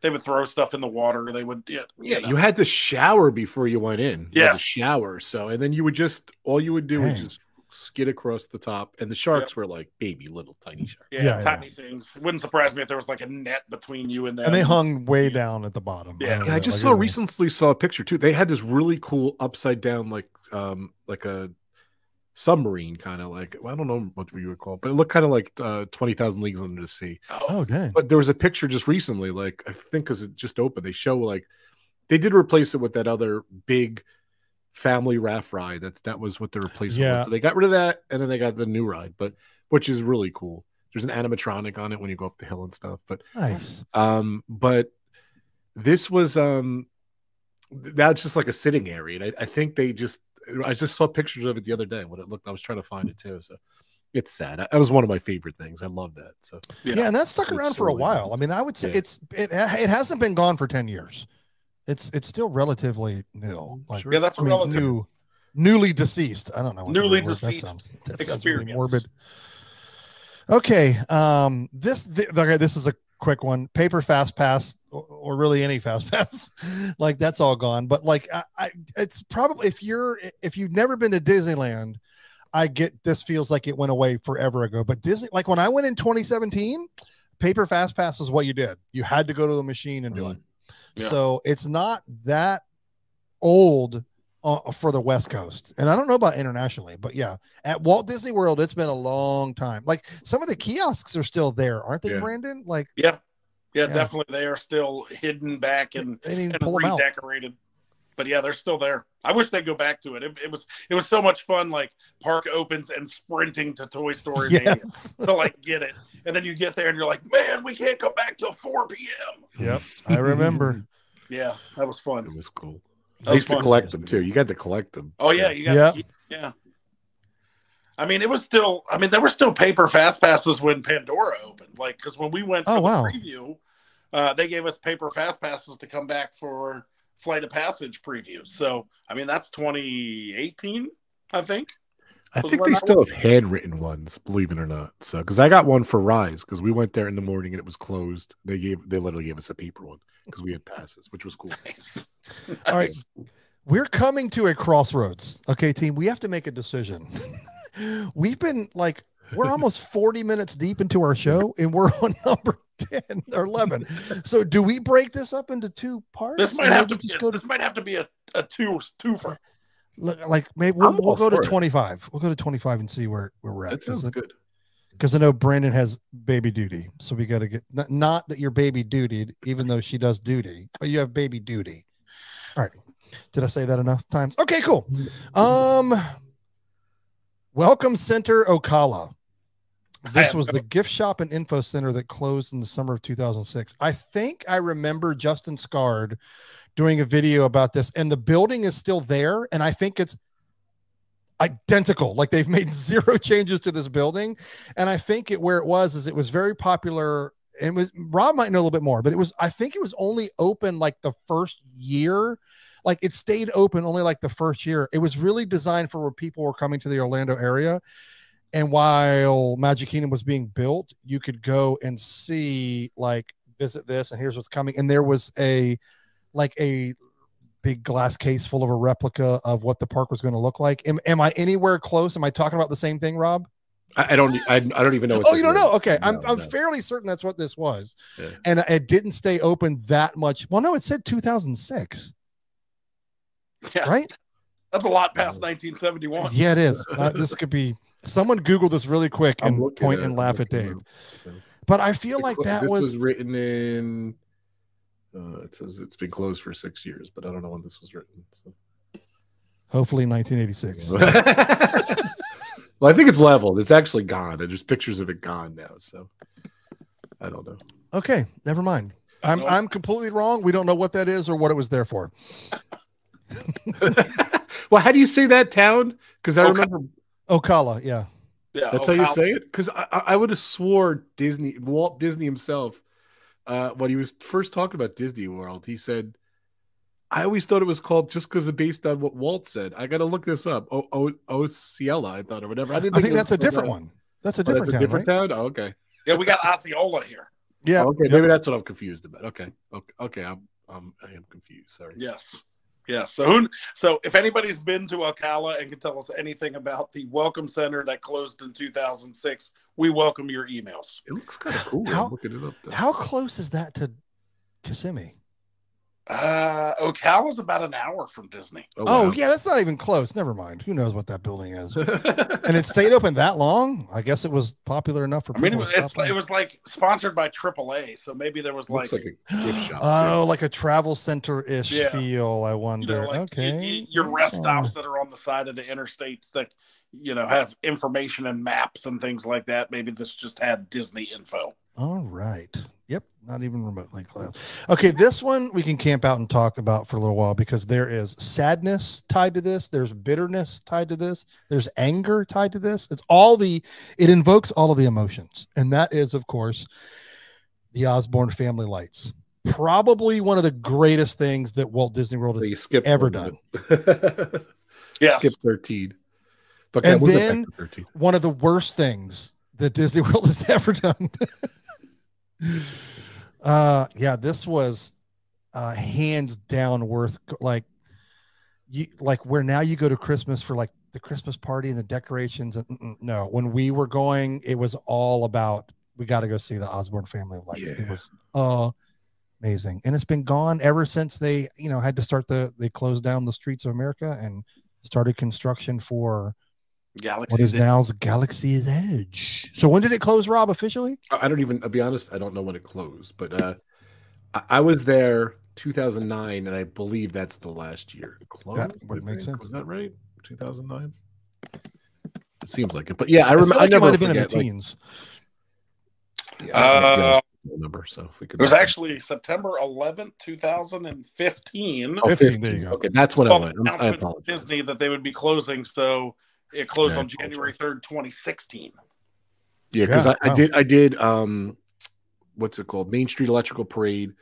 they would throw stuff in the water. They would, yeah, Yeah, know. you had to shower before you went in. You Yeah. shower. So, and then you would just all you would do was Dang. just skid across the top, and the sharks were like baby little tiny sharks. yeah, Yeah, tiny things. It wouldn't surprise me if there was like a net between you and them. and they hung way down at the bottom. Yeah. remember Yeah, I just like, saw recently saw a picture too. They had this really cool upside down like um like a submarine kind of like I don't know what you would call it, but it looked kind of like uh, twenty thousand leagues under the sea. Oh, Oh dang! But there was a picture just recently, like I think because it just opened, they show like they did replace it with that other big family raft ride. That's that was what the replacement Yeah. was. So they got rid of that and then they got the new ride, but which is really cool. There's an animatronic on it when you go up the hill and stuff. But Nice. um, but this was um that's just like a sitting area. And I, I think they just I just saw pictures of it the other day when it looked. I was trying to find it too. So it's sad. That was one of my favorite things. I love that. So Yeah, and that stuck It's around for a while. nice. I mean, I would say Yeah. it's it it hasn't been gone for ten years. It's it's still relatively new. Like yeah, that's I mean, relative. new, newly deceased. I don't know. Newly word- that deceased sounds- that sounds really morbid. Okay, um, this th- okay, this is a quick one. Paper fast pass, or, or really any fast pass, like that's all gone. But like, I, I, it's probably if you're if you've never been to Disneyland, I get this feels like it went away forever ago. But Disney, like when I went in 2017, paper fast pass is what you did. You had to go to the machine and do Really? it. Yeah. So it's not that old uh, for the West Coast, and I don't know about internationally, but yeah, at Walt Disney World, it's been a long time. Like some of the kiosks are still there, aren't they, Yeah. Brandon? Like Yeah. yeah, Yeah. definitely. They are still hidden back and, and pull them out. redecorated. But yeah, they're still there. I wish they'd go back to it. it. It was it was so much fun. Like park opens and sprinting to Toy Story Mania Yes. to like get it, and then you get there and you're like, man, we can't come back till 4 p.m. yep. I remember. Yeah, that was fun. it was cool. That I used to collect them too. You got to collect them. Oh yeah, you got Yeah. yeah. yeah. I mean, it was still. I mean, there were still paper fast passes when Pandora opened. Like, because when we went Oh, the wow. preview, uh, they gave us paper fast passes to come back for Flight of Passage previews. So, I mean, that's 2018, I think. I think they I still have handwritten ones, believe it or not. So, because I got one for Rise, because we went there in the morning and it was closed. They gave, they literally gave us a paper one because we had passes, which was cool. Nice. All right. We're coming to a crossroads. Okay, team. We have to make a decision. We've been like, we're almost 40 minutes deep into our show and we're on number 10 or 11. So do we break this up into two parts? This might have to be. just A, go to this might have to be a, a two twofer. look, like maybe we'll, we'll go to for it. 25. We'll go to 25 and see where, where we're at. That sounds good. Because I know Brandon has baby duty. So we got to get not, not that you're baby duty, even though she does duty, but you have baby duty. All right. Did I say that enough times? Okay, cool. Um, Welcome Center Ocala. This was the gift shop and info center that closed in the summer of 2006. I think I remember Justin Scard doing a video about this, and the building is still there. And I think it's identical. Like they've made zero changes to this building. And I think it where it was is it was very popular it was Rob might know a little bit more, but it was I think it was only open like the first year. Like it stayed open only like the first year. It was really designed for where people were coming to the Orlando area. And while Magic Kingdom was being built, you could go and see like visit this and here's what's coming. And there was a like a big glass case full of a replica of what the park was going to look like. Am, am I anywhere close? Am I talking about the same thing, Rob? I, I don't. I, I don't even know. What Oh, you don't is. know? Okay, I'm I'm no. fairly certain that's what this was, Yeah. and it didn't stay open that much. Well, no, it said 2006, Yeah, right? that's a lot past 1971. Yeah, it is. Uh, this could be. Someone Google this really quick I'm and point at- and laugh at Dave. up, so. But I feel like that this was written in. Uh, it says it's been closed for six years, but I don't know when this was written. So. hopefully 1986. well, I think it's leveled. It's actually gone. There's pictures of it gone now. So I don't know. Okay, never mind. I'm Nope. I'm completely wrong. We don't know what that is or what it was there for. well, how do you say that town? Because I Okay. remember Ocala, yeah. Yeah, that's how you say it. Because I, I I would have swore Disney, Walt Disney himself, uh, when he was first talking about Disney World, he said, "I always thought it was called just because of based on what Walt said." I got to look this up. Oh, oh, Osceola, I thought or whatever. I didn't. I think that's a was- different one. That's a Oh, that's different a town, different right? town. Oh, okay. Yeah, we got Osceola here. Yeah. okay, yeah. maybe that's what I'm confused about. Okay, okay, okay. I'm, um, I am confused. Sorry. Yes. Yes. So, who, so if anybody's been to Ocala and can tell us anything about the Welcome Center that closed in 2006, we welcome your emails. It looks kind of cool. How- I'm looking it up. How close is that to Kissimmee? Uh, Ocala's about an hour from Disney. Oh, wow. yeah, that's not even close. Never mind. Who knows what that building is? and and it stayed open that long. I guess it was popular enough for I mean, it was, it's, it was like sponsored by AAA, so maybe there was like, like a gift shop. oh, like a travel center ish Yeah. feel. I you wonder. know, like okay, y- y- your rest Yeah. stops that are on the side of the interstates that you know have information and maps and things like that. Maybe this just had Disney info. All right. Yep. Not even remotely close. Okay. This one we can camp out and talk about for a little while because there is sadness tied to this. There's bitterness tied to this. There's anger tied to this. It's all the, it invokes all of the emotions. And that is, of course, the Osborne family lights. Probably one of the greatest things that Walt Disney World has you ever done. didn't Skip 13. But And then- 13. one of the worst things that Disney World has ever done. uh yeah, this was uh hands down worth like you like where now you go to Christmas for like the Christmas party and the decorations and no, when we were going it was all about we got to go see the Osborne family of lights. It was uh amazing. And it's been gone ever since they, you know, had to start the they closed down the streets of America and started construction for Galaxy. what is now Galaxy's Edge. So when did it close, Rob, officially? I I don't even, I'll be honest, I don't know when it closed, but uh, I, I was there 2009, and I believe that's the last year it closed. That would make sense. Was that right? 2009? It seems like it, but yeah, I I, remember. like I never might have been in the forget, like, teens. yeah, Uh, know the number, so if we could. It was actually September 11th, 2015. Oh, 15, there you go. Okay, that's when I Well, the went. I'm- I announcement from apologize. Disney that they would be closing, so it closed Yeah, on January 3rd, 2016. Yeah, because Yeah, I, wow. I did I did um what's it called? Main Street Electrical Parade.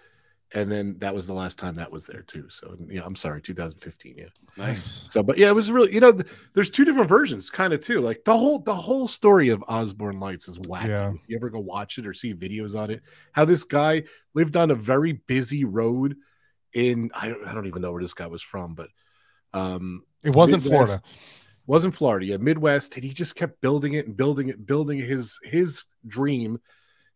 And then that was the last time that was there too. So yeah, I'm sorry, 2015. Yeah. Nice. So, but yeah, it was really, you know, th- there's two different versions, kind of too. Like the whole the whole story of Osborne Lights is wacky. Yeah. If you ever go watch it or see videos on it, how this guy lived on a very busy road in I don't, I don't even know where this guy was from, but um It wasn't Midwest. Florida. Wasn't Florida, yeah, Midwest, and he just kept building it and building it, building his his dream,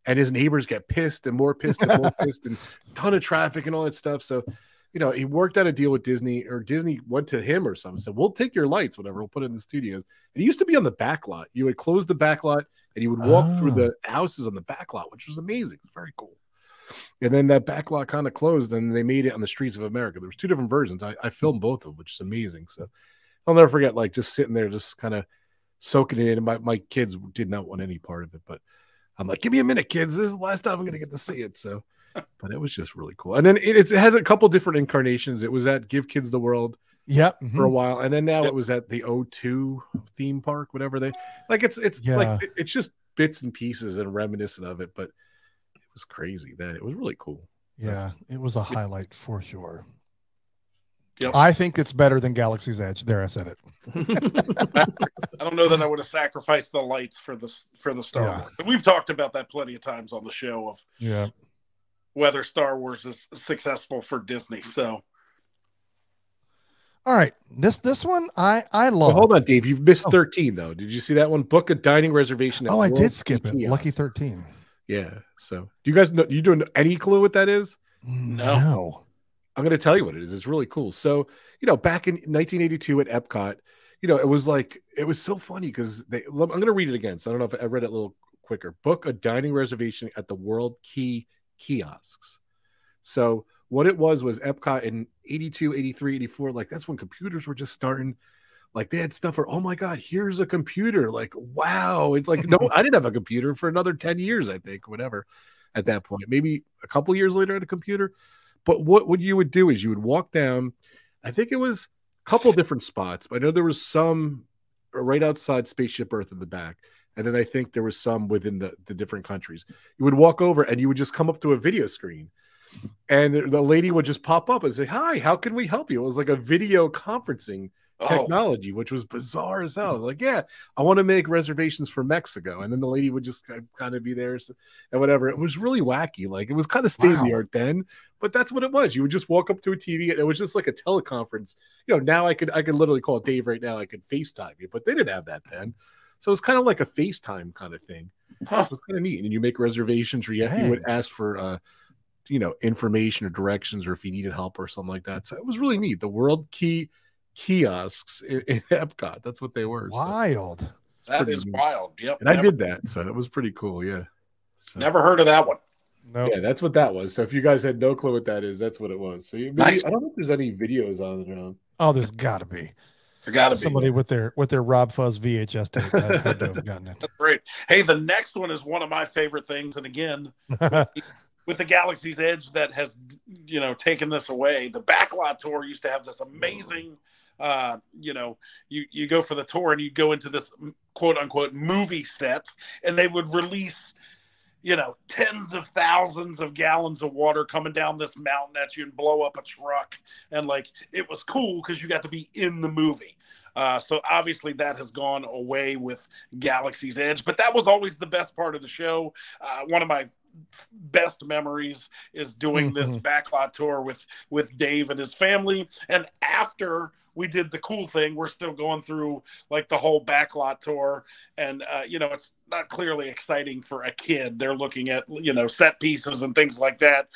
and his neighbors get pissed and more pissed and more pissed and ton of traffic and all that stuff. So, you know, he worked out a deal with Disney, or Disney went to him or something, said, "We'll take your lights, whatever. We'll put it in the studios." And he used to be on the back lot. You would close the back lot, and he would walk through Oh. the houses on the back lot, which was amazing, very cool. And then that back lot kind of closed, and they made it on the streets of America. There was two different versions. I, I filmed both of them, which is amazing. So I'll never forget, like just sitting there, just kind of soaking it in. And my, my kids did not want any part of it, but I'm like, give me a minute, kids. This is the last time I'm going to get to see it. So, but it was just really cool. And then it, it had a couple different incarnations. It was at Give Kids the World Yep. for a mhm. while, and then now Yep. it was at the O2 theme park, whatever they like. It's it's Yeah. like it- it's just bits and pieces and reminiscent of it, but it was crazy. That it was really cool. Yeah, it was a highlight for sure. Yep. I think it's better than Galaxy's Edge. There, I said it. I don't know that I would have sacrificed the lights for the for the Star Yeah. Wars. But we've talked about that plenty of times on the show of Yeah. whether Star Wars is successful for Disney. So All right. This this one I I Well, love. hold on, Dave. You've missed Oh. 13 though. Did you see that one? Book a dining reservation. at oh, I did skip it. Kiosk. Lucky thirteen. Yeah. So, do you guys know? You doing any clue what that is? No. No. I'm going to tell you what it is. It's really cool. So, you know, back in 1982 at Epcot, you know, it was like it was so funny because they. I'm going to read it again. So I don't know if I read it a little quicker. Book a dining reservation at the World Key kiosks. So what it was was Epcot in 82, 83, 84. Like that's when computers were just starting. Like they had stuff for, oh my God, here's a computer. Like, wow. It's like, no, I didn't have a computer for another 10 years, I think, whatever, at that point. Maybe a couple years later, I had a computer. But what, what you would do is you would walk down, I think it was a couple different spots, but I know there was some right outside Spaceship Earth in the back. And then I think there was some within the, the different countries. You would walk over and you would just come up to a video screen. And the lady would just pop up and say, Hi, how can we help you? It was like a video conferencing oh, technology, which was bizarre as hell. Like, yeah, I want to make reservations for Mexico, and then the lady would just kind of be there and whatever. It was really wacky. Like, it was kind of state of the Wow. art then, but that's what it was. You would just walk up to a TV, and it was just like a teleconference. You know, now I could I could literally call Dave right now. I could FaceTime you, but they didn't have that then. So it's kind of like a FaceTime kind of thing. huh. It was kind of neat. And you make reservations, or you, you would ask for uh, you know, information or directions, or if you needed help or something like that. So it was really neat. The World Key kiosks in, in Epcot. That's what they were. Wild. that pretty is neat. wild. Yep. and I did that, so it was pretty cool. Yeah. So, never heard of that one. No. Yeah, that's what that was. So if you guys had no clue what that is, that's what it was. So you, maybe, Nice. I don't think there's any videos on the Around. Oh, there's got to be There gotta be. somebody with their with their Rob Fuzz VHS tape had, had to have gotten That's great. Hey, the next one is one of my favorite things, and again, it. with the Galaxy's Edge that has you know taken this away. The backlot tour used to have this amazing uh you know you you go for the tour and you go into this quote unquote movie set and they would release you know tens of thousands of gallons of water coming down this mountain at you and blow up a truck and like it was cool because you got to be in the movie uh, so obviously that has gone away with Galaxy's Edge, but that was always the best part of the show. Uh, one of my best memories is doing this Mhm. backlot tour with with Dave and his family. And after we did the cool thing, we're still going through like the whole backlot tour, and uh, you know it's not clearly exciting for a kid. They're looking at you know set pieces and things like that.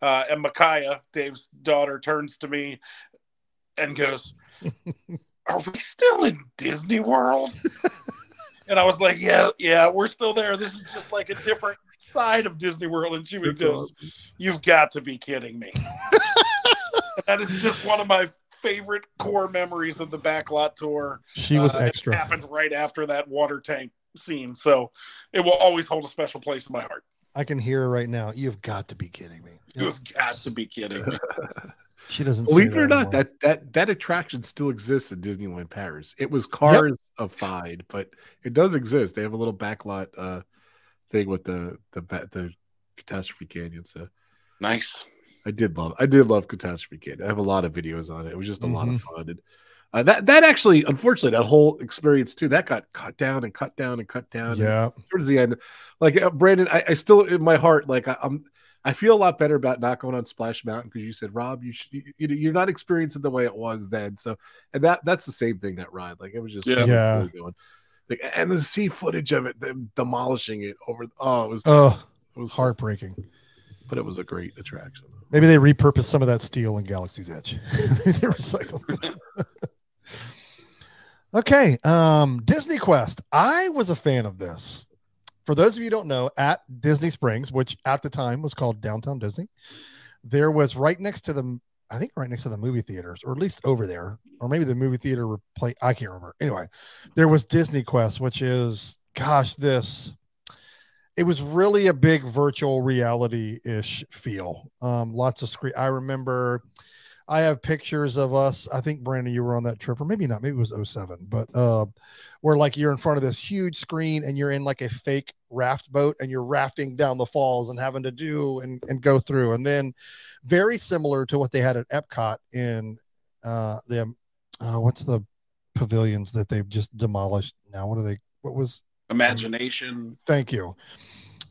Uh, and Micaiah, Dave's daughter, turns to me and goes, "Are we still in Disney World?" and I was like, "Yeah, yeah, we're still there. This is just like a different side of Disney World." And she would goes, "You've got to be kidding me." that is just one of my favorite core memories of the backlot tour. She was Uh, extra. happened right after that water tank scene, so it will always hold a special place in my heart. I can hear her right now. You've got to be kidding me. You've got to be kidding me. She doesn't. Believe it or not, anymore. that that that attraction still exists in Disneyland Paris. It was cars of Fide, but it does exist. They have a little backlot uh thing with the the ba- the catastrophe canyon. So Nice. I did love I did love catastrophe Kid. I have a lot of videos on it. It was just a lot of Mm-hmm. fun. And, uh, that that actually, unfortunately, that whole experience too, that got cut down and cut down and cut down. yeah. towards the end, like uh, Brandon, I, I still in my heart, like I, I'm, I feel a lot better about not going on Splash Mountain because you said, Rob, you should, you, you're not experiencing the way it was then. So, and that that's the same thing that ride, like it was just Yeah. Yeah. really going. Like, and the see footage of it, them demolishing it over. Oh, it was Oh, it was heartbreaking. But it was a great attraction. Maybe they repurposed some of that steel in Galaxy's Edge. they recycled. okay, um, Disney Quest. I was a fan of this. For those of you don't know, at Disney Springs, which at the time was called Downtown Disney, there was right next to the, I think right next to the movie theaters, or at least over there, or maybe the movie theater play. I can't remember. Anyway, there was Disney Quest, which is, gosh, this it was really a big virtual reality ish feel. Um, lots of screen. I remember I have pictures of us. I think Brandon, you were on that trip, or maybe not. Maybe it was 07, but uh, where like you're in front of this huge screen and you're in like a fake raft boat and you're rafting down the falls and having to do and, and go through. And then very similar to what they had at Epcot in uh, the uh, what's the pavilions that they've just demolished now? What are they? What was Imagination. Thank you.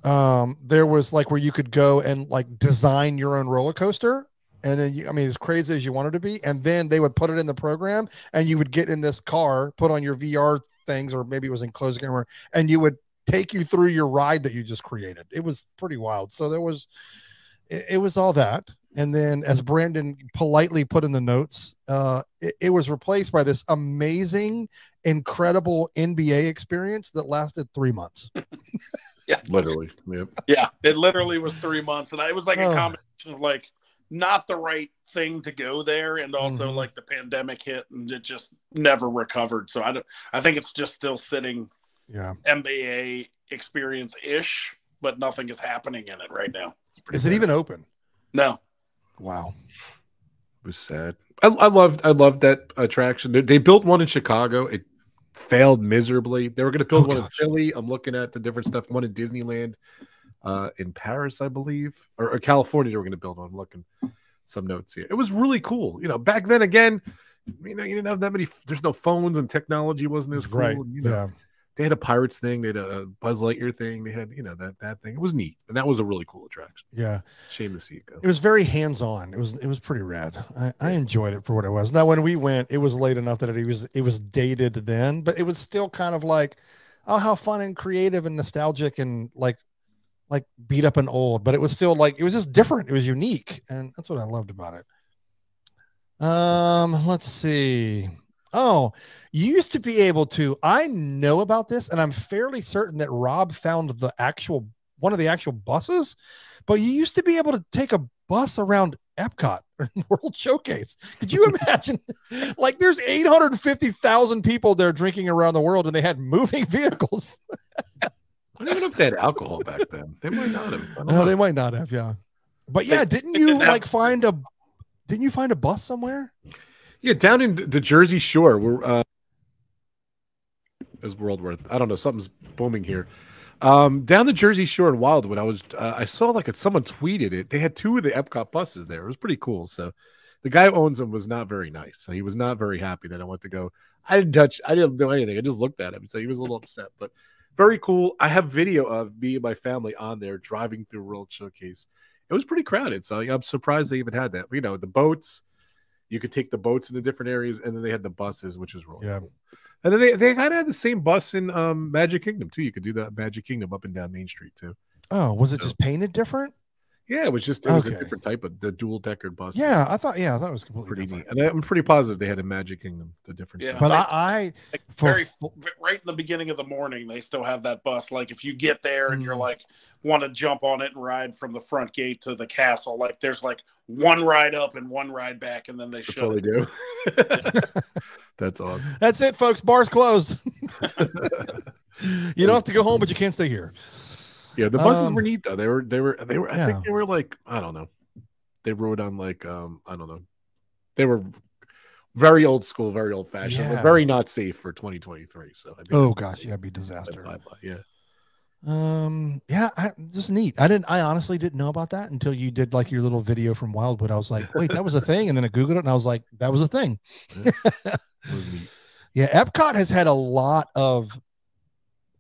Um, there was like where you could go and like design your own roller coaster. And then you, I mean, as crazy as you wanted to be, and then they would put it in the program, and you would get in this car, put on your VR things, or maybe it was enclosed camera, and you would take you through your ride that you just created. It was pretty wild. So there was, it, it was all that, and then as Brandon politely put in the notes, uh, it, it was replaced by this amazing, incredible NBA experience that lasted three months. Yeah, literally. Yep. Yeah, it literally was three months, and it was like a combination of like not the right thing to go there, and also Mhm. like the pandemic hit, and it just never recovered. So I don't. I think it's just still sitting Yeah. NBA experience ish, but nothing is happening in it right now. Is it even open? No, Wow. It was sad. I, I loved I loved that attraction. They, they built one in Chicago. It failed miserably. They were going to build Oh, one in gosh. Philly. I'm looking at the different stuff. One in Disneyland, uh, in Paris, I believe, or, or California. They were going to build one. I'm looking some notes here. It was really cool. You know, back then again, you know, you didn't have that many. There's no phones and technology wasn't as cool. Right. you know, Yeah. They had a Pirates thing. They had a Buzz Lightyear thing. They had you know that that thing. It was neat, and that was a really cool attraction. Yeah. Shame to see it go. It was very hands on. It was it was pretty rad. I, I enjoyed it for what it was. Now when we went, it was late enough that it was it was dated then, but it was still kind of like, oh, how fun and creative and nostalgic and like like beat up and old. But it was still like it was just different. It was unique, and that's what I loved about it. Um, let's see. Oh, you used to be able to. I know about this, and I'm fairly certain that Rob found the actual one of the actual buses, but you used to be able to take a bus around Epcot or World Showcase. Could you imagine? like, there's 850,000 people there drinking around the world, and they had moving vehicles. I don't even know if they had alcohol back then. They might not have. No, they might not have. Yeah, but yeah, didn't you like find a? Didn't you find a bus somewhere? Yeah, down in the Jersey Shore, we're uh is Wildwood. I don't know, something's booming here. Um, down the Jersey Shore in Wildwood, I was uh, I saw like someone tweeted it. They had two of the Epcot buses there. It was pretty cool. So the guy who owns them was not very nice. So he was not very happy that I went to go. I didn't touch. I didn't do anything. I just looked at him. So he was a little upset. But very cool. I have video of me and my family on there driving through World Showcase. It was pretty crowded. So I'm surprised they even had that. You know, the boats. You could take the boats into different areas, and then they had the buses, which is really Yeah. cool. And then they, they kind of had the same bus in um, Magic Kingdom too. You could do that Magic Kingdom up and down Main Street too. Oh, was it So- just painted different? Yeah, it was just it was Okay. a different type of the dual decker bus. Yeah, I thought. Yeah, I thought it was completely pretty different. neat. And I'm pretty positive they had a Magic Kingdom, the different Yeah. stuff. But I, I Like, for very right in the beginning of the morning, they still have that bus. Like if you get there and you're Mm. like want to jump on it and ride from the front gate to the castle, like there's like one ride up and one ride back, and then they That's shut all they do. That's awesome. that's it, folks. Bars closed. you don't have to go home, but you can't stay here. Yeah, the buses Um, were neat though. They were they were they were I Yeah. think they were like I don't know. They rode on like um I don't know. They were very old school, very old fashioned, Yeah. very not safe for 2023. So I think Oh gosh, yeah, it'd be disaster. Yeah. Um, yeah, I, just neat. I didn't. I honestly didn't know about that until you did like your little video from Wildwood. I was like, wait, that was a thing, and then I googled it, and I was like, that was a thing. Yeah, Epcot has had a lot of.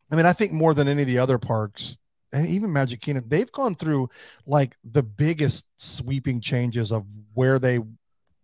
I mean, I think more than any of the other parks, and even Magic Kingdom, they've gone through like the biggest sweeping changes of where they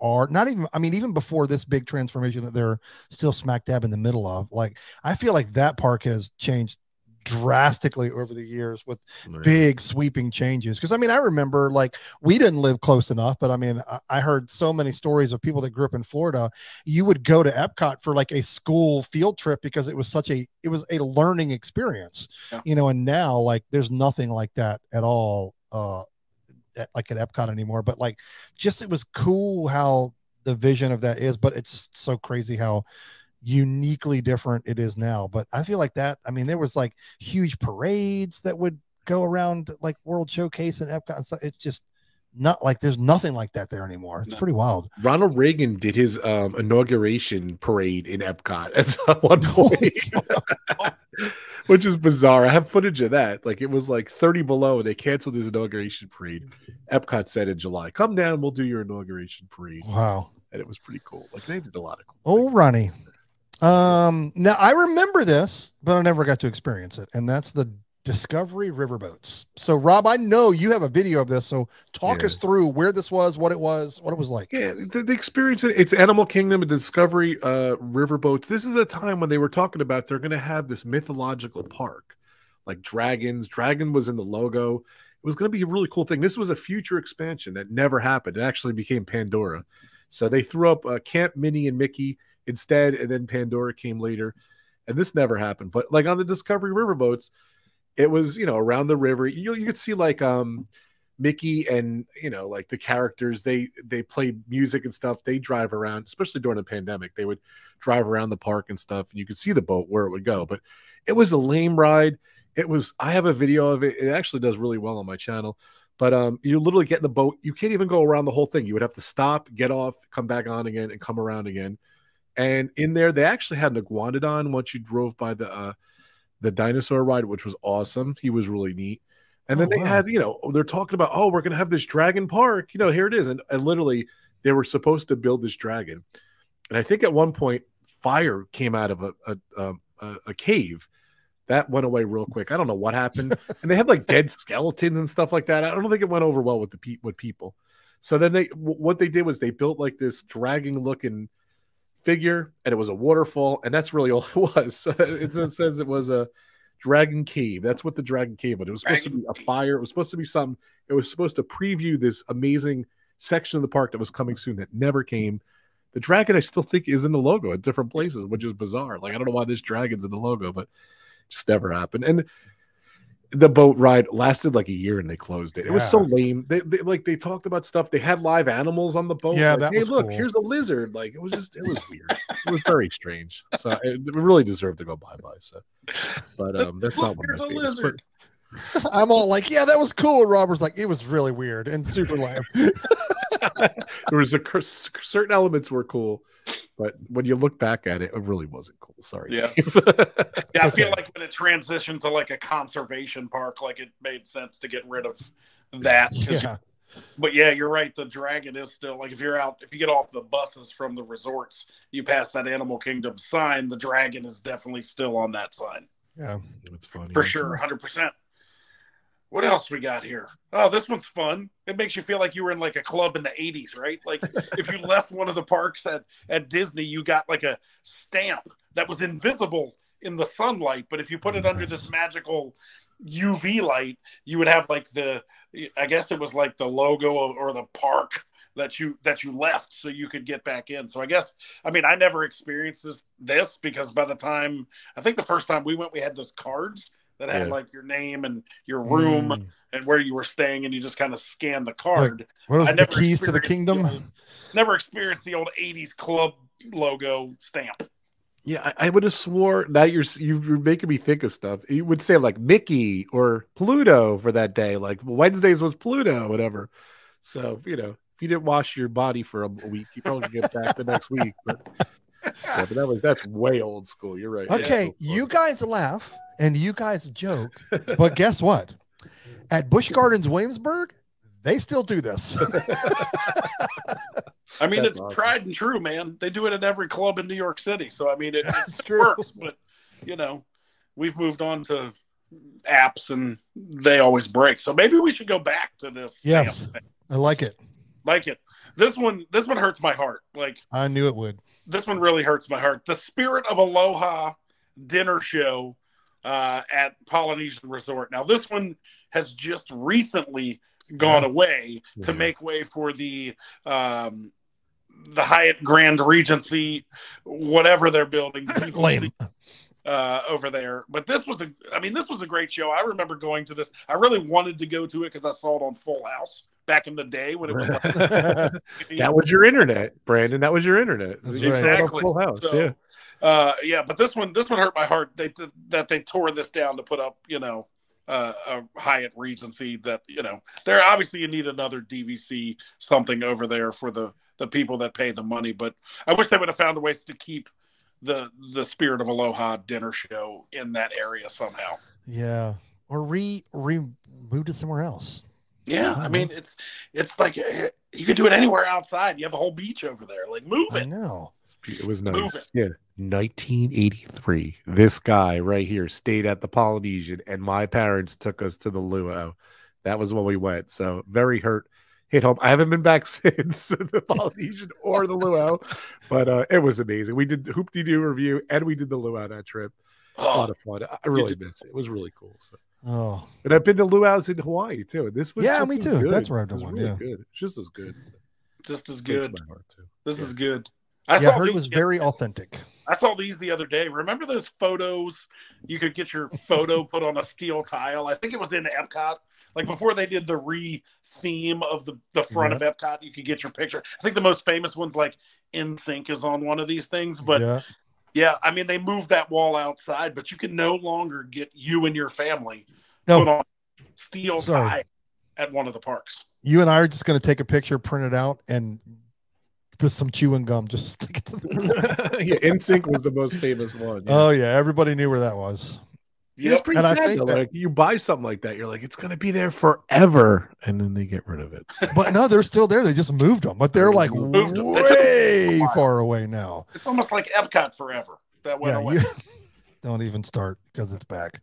are. Not even, I mean, even before this big transformation that they're still smack dab in the middle of. Like, I feel like that park has changed drastically over the years with Right. big sweeping changes because i mean i remember like we didn't live close enough but i mean I, I heard so many stories of people that grew up in florida you would go to epcot for like a school field trip because it was such a it was a learning experience Yeah. you know and now like there's nothing like that at all uh at, like at epcot anymore but like just it was cool how the vision of that is but it's so crazy how uniquely different it is now but i feel like that i mean there was like huge parades that would go around like world showcase and epcot and stuff it's just not like there's nothing like that there anymore. It's pretty wild. Ronald Reagan did his um, inauguration parade in Epcot at one point, which is bizarre. I have footage of that. Like it was like 30 below, and they canceled his inauguration parade. Epcot said in July, "Come down, we'll do your inauguration parade," Wow. and it was pretty cool. Like they did a lot of cool. Oh. Ronnie. Um, now I remember this, but I never got to experience it, and that's the Discovery Riverboats. So, Rob, I know you have a video of this, so talk Yeah. us through where this was, what it was, what it was like. Yeah, the, the experience. It's Animal Kingdom and Discovery uh, Riverboats. This is a time when they were talking about they're going to have this mythological park, like dragons. Dragon was in the logo. It was going to be a really cool thing. This was a future expansion that never happened. It actually became Pandora. So they threw up uh, Camp Minnie and Mickey instead, and then Pandora came later. And this never happened. But like on the Discovery Riverboats, it was you know around the river. You you could see like um Mickey and you know like the characters they they play music and stuff. They drive around, especially during the pandemic. They would drive around the park and stuff, and you could see the boat where it would go. But it was a lame ride. It was. I have a video of it. It actually does really well on my channel. But um, you literally get in the boat. You can't even go around the whole thing. You would have to stop, get off, come back on again, and come around again. And in there, they actually had an iguanodon once you drove by the uh, the dinosaur ride, which was awesome. He was really neat. And then Oh, they wow. had, you know, they're talking about, oh, we're gonna have this dragon park. You know, here it is. And, and literally, they were supposed to build this dragon. And I think at one point, fire came out of a a, um, a, a cave. That went away real quick. I don't know what happened. and they had like dead skeletons and stuff like that. I don't think it went over well with the pe- with people. So then they w- what they did was they built like this dragging looking figure, and it was a waterfall, and that's really all it was. It, says it was a dragon cave. That's what the dragon cave was. It was supposed to be a fire. It was supposed to be something. It was supposed to preview this amazing section of the park that was coming soon that never came. The dragon, I still think, is in the logo at different places, which is bizarre. Like I don't know why this dragon's in the logo, but just never happened. And the boat ride lasted like a year and they closed it. It was so lame. They, they like they talked about stuff. They had live animals on the boat. Yeah, like, that hey, was look, cool. here's a lizard. Like it was just it was weird. it was very strange. So it, really deserved to go bye bye. So, but um, that's not one of my a favorites. lizard. I'm all like, yeah, that was cool. And Robert's like, it was really weird and super lame. There was a cur- certain elements were cool, but when you look back at it, it really wasn't cool. Sorry. Yeah. Yeah, I feel like when it transitioned to like a conservation park, like it made sense to get rid of that. yeah. But yeah, you're right. The dragon is still like if you're out, if you get off the buses from the resorts, you pass that Animal Kingdom sign, the dragon is definitely still on that sign Yeah. It's funny. for sure, hundred percent. What else we got here? Oh, this one's fun. It makes you feel like you were in like a club in the '80s, right? Like if you left one of the parks at at Disney, you got like a stamp that was invisible in the sunlight, but if you put it under this magical UV light, you would have like the I guess it was like the logo or the park that you that you left so you could get back in. So I guess I mean I never experienced this this because by the time I think the first time we went we had those cards that had Yeah. like your name and your room Mm. and where you were staying and you just kind of scan the card. What was I the keys to the kingdom? the old- Never experienced the old 80s club logo stamp. Yeah, I, I would have swore. Now you're you're making me think of stuff. You would say like Mickey or Pluto for that day. Like Wednesdays was Pluto, whatever. So you know, if you didn't wash your body for a week, you probably get back the next week. But, yeah, but that was that's way old school. You're right. Okay, you guys laugh and you guys joke, but guess what? At Busch Gardens Williamsburg, they still do this. I mean, That's it's awesome. tried and true, man. They do it at every club in New York City. So, I mean, it, it true. works, but, you know, we've moved on to apps and they always break. So maybe we should go back to this. Yes. I like it. Like it. This one, this one hurts my heart. Like, I knew it would. this one really hurts my heart. The Spirit of Aloha dinner show uh, at Polynesian Resort. Now, this one has just recently gone Yeah. away to make way for the um, the Hyatt Grand Regency, whatever they're building. Uh, over there, but this was a. I mean, this was a great show. I remember going to this. I really wanted to go to it because I saw it on Full House back in the day when it was. Like, that was your internet, Brandon. That was your internet. That's You right. saw it on Exactly. Full House. So, yeah. Uh, yeah, but this one, this one hurt my heart. They that they tore this down to put up, you know, uh, a Hyatt Regency that you know there obviously you need another DVC something over there for the the people that pay the money. But I wish they would have found a ways to keep the the spirit of Aloha dinner show in that area somehow. Yeah, or re re move to somewhere else. Yeah, I mean it's it's like eh, you could do it anywhere outside. You have a whole beach over there. Like move I it. know. It was nice. it. Yeah. 1983. This guy right here stayed at the Polynesian, and my parents took us to the luau. That was when we went. So very hurt. Hit home. I haven't been back since the Polynesian or the luau, but uh, it was amazing. We did Hoop-Dee-Doo Revue and we did the luau that trip. A lot Oh, of fun. I really did- miss it. It was really cool. So, Oh, and I've been to luau's in Hawaii too. This was Yeah, me too. good. That's where I've It done one, really yeah. good. It's just as good. So, just as good. my heart, too. This Yeah. is good. I yeah, saw heard it was the- very authentic. I saw these the other day. Remember those photos? You could get your photo put on a steel tile. I think it was in Epcot. Like before they did the re-theme of the, the front of Epcot, you could get your picture. I think the most famous one's like NSYNC is on one of these things. But yeah. Yeah, I mean they moved that wall outside, but you can no longer get you and your family No. put on steel Sorry. tie at one of the parks. you and I are just going to take a picture, print it out, and put some chewing gum. Just stick it to the. yeah, NSYNC was the most famous one. yeah. Oh yeah, everybody knew where that was. Yeah, It's pretty And I sad think though. that- Like you buy something like that, you're like, it's gonna be there forever, and then they get rid of it. But no, they're still there. They just moved them, but they're like Moved 'em. They took 'em way a far away now. It's almost like Epcot forever. That went Yeah, away. you don't even start because it's back.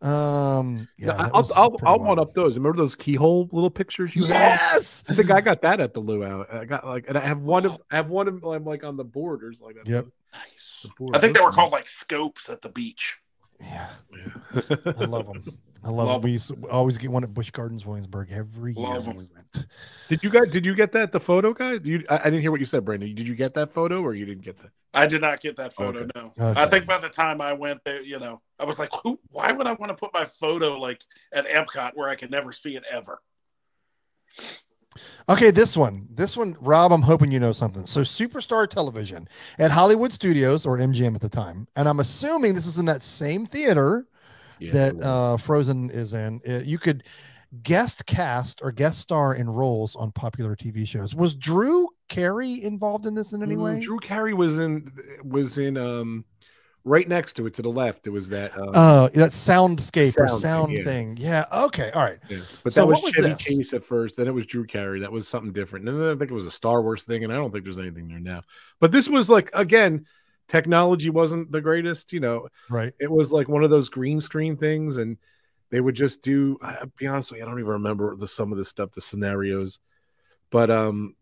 Um, yeah, Yeah, I'll was I'll, pretty I'll wild. one up those. Remember those keyhole little pictures you had? Yes. I think I got that at the luau. I got like, and I have one of, I have one of, I'm like on the borders, like Yep. Nice. I think they were called like scopes at the beach. Yeah, nice. I love them. I love, Love them. We always get one at Busch Gardens, Williamsburg every year Love when 'em. we went. Did you guys? Did you get that? The photo, guys? You, I, I didn't hear what you said, Brandon. Did you get that photo, or you didn't get that? I did not get that photo. Okay. No, Okay. I think by the time I went there, you know, I was like, Who, why would I want to put my photo like at Epcot where I could never see it ever? Okay, this one. This one, Rob, I'm hoping you know something. So, Superstar Television at Hollywood Studios, or MGM at the time, and I'm assuming this is in that same theater Yeah, that uh, Frozen is in. Uh, you could guest cast or guest star in roles on popular TV shows. Was Drew Carey involved in this in any Mm, way? Drew Carey was in was in um right next to it to the left. It was that. Um, Uh, that soundscape or Sound thing, sound yeah. thing. Yeah. Okay. All right. yeah. But so that was was Chevy this? Chase at first. Then it was Drew Carey. That was something different. And then I think it was a Star Wars thing. And I don't think there's anything there now. But this was like again, technology wasn't the greatest. You know, Right. it was like one of those green screen things, and they would just do. I'll be honest with you, I don't even remember the some of the stuff, the scenarios, but um,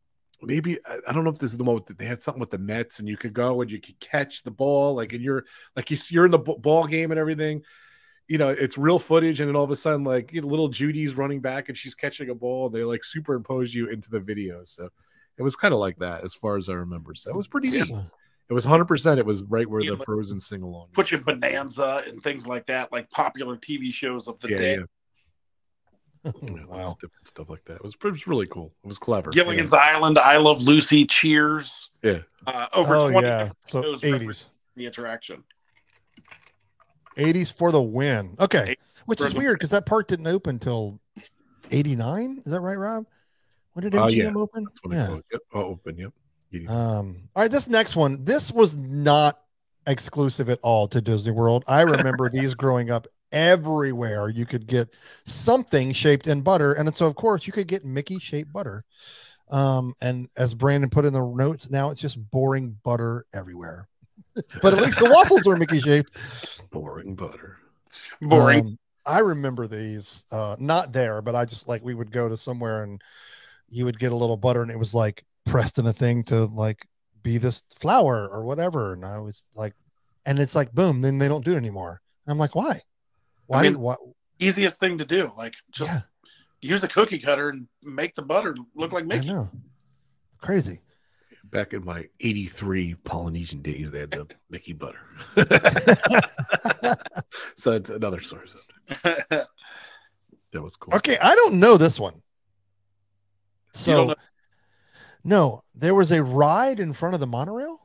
maybe I, don't know if this is the one with the, they had something with the Mets, and you could go and you could catch the ball, like and you're like you, you're in the ball game and everything. You know, it's real footage, and then all of a sudden, like you know, little Judy's running back and she's catching a ball. And they like superimpose you into the video, so it was kind of like that as far as I remember. So it was pretty. neat. It was 100. percent It was right where Yeah, the Frozen sing along. Put you Bonanza and things like that, like popular TV shows of the Yeah, day. Yeah. Yeah, wow. different stuff like that. It was, it was really cool. It was clever. Gilligan's Island, I Love Lucy, Cheers. Yeah. Uh, over Oh 20 yeah. So 80s. the interaction. 80s for the win. Okay. Which is weird because that park didn't open until 89. Is that right, Rob? When did Oh, MGM yeah. open? That's when it Yeah. closed. Yep. Oh, open. Yep. Yeah. Um, all right, this next one. This was not exclusive at all to Disney World. I remember these growing up everywhere. You could get something shaped in butter, and so of course you could get Mickey shaped butter. Um, and as Brandon put in the notes, now it's just boring butter everywhere. but at least the waffles are Mickey shaped. Boring butter. Boring. Um, I remember these, uh, not there, but I just like we would go to somewhere and you would get a little butter and it was like pressed in a thing to like be this flour or whatever. And I was like, and it's like, boom, then they don't do it anymore. And I'm like, why? Why? mean, did, why? Easiest thing to do. Like just Yeah, use a cookie cutter and make the butter look like I Mickey. know. Crazy. Back in my 83 Polynesian days, they had the Mickey butter. so it's another source. That was cool. Okay, I don't know this one. So, no, there was a ride in front of the monorail.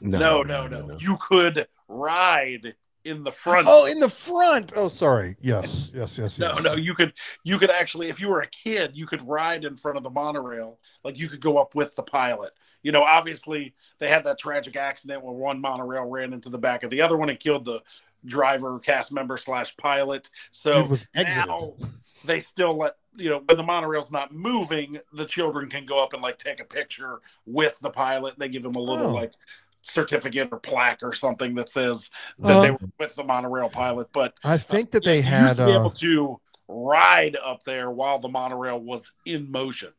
no, no, no, You could ride in the front. Oh, in the front. Oh, sorry. Yes, yes, yes, No, yes. no, you could you could actually if you were a kid, you could ride in front of the monorail. Like you could go up with the pilot. You know, obviously they had that tragic accident where one monorail ran into the back of the other one and killed the driver, cast member slash pilot. So Dude was exited. now they still let you know when the monorail's not moving, the children can go up and like take a picture with the pilot. They give them a little Oh. like certificate or plaque or something that says that Uh-huh. they were with the monorail pilot. But I think that they had. to be Uh, able to ride up there while the monorail was in motion.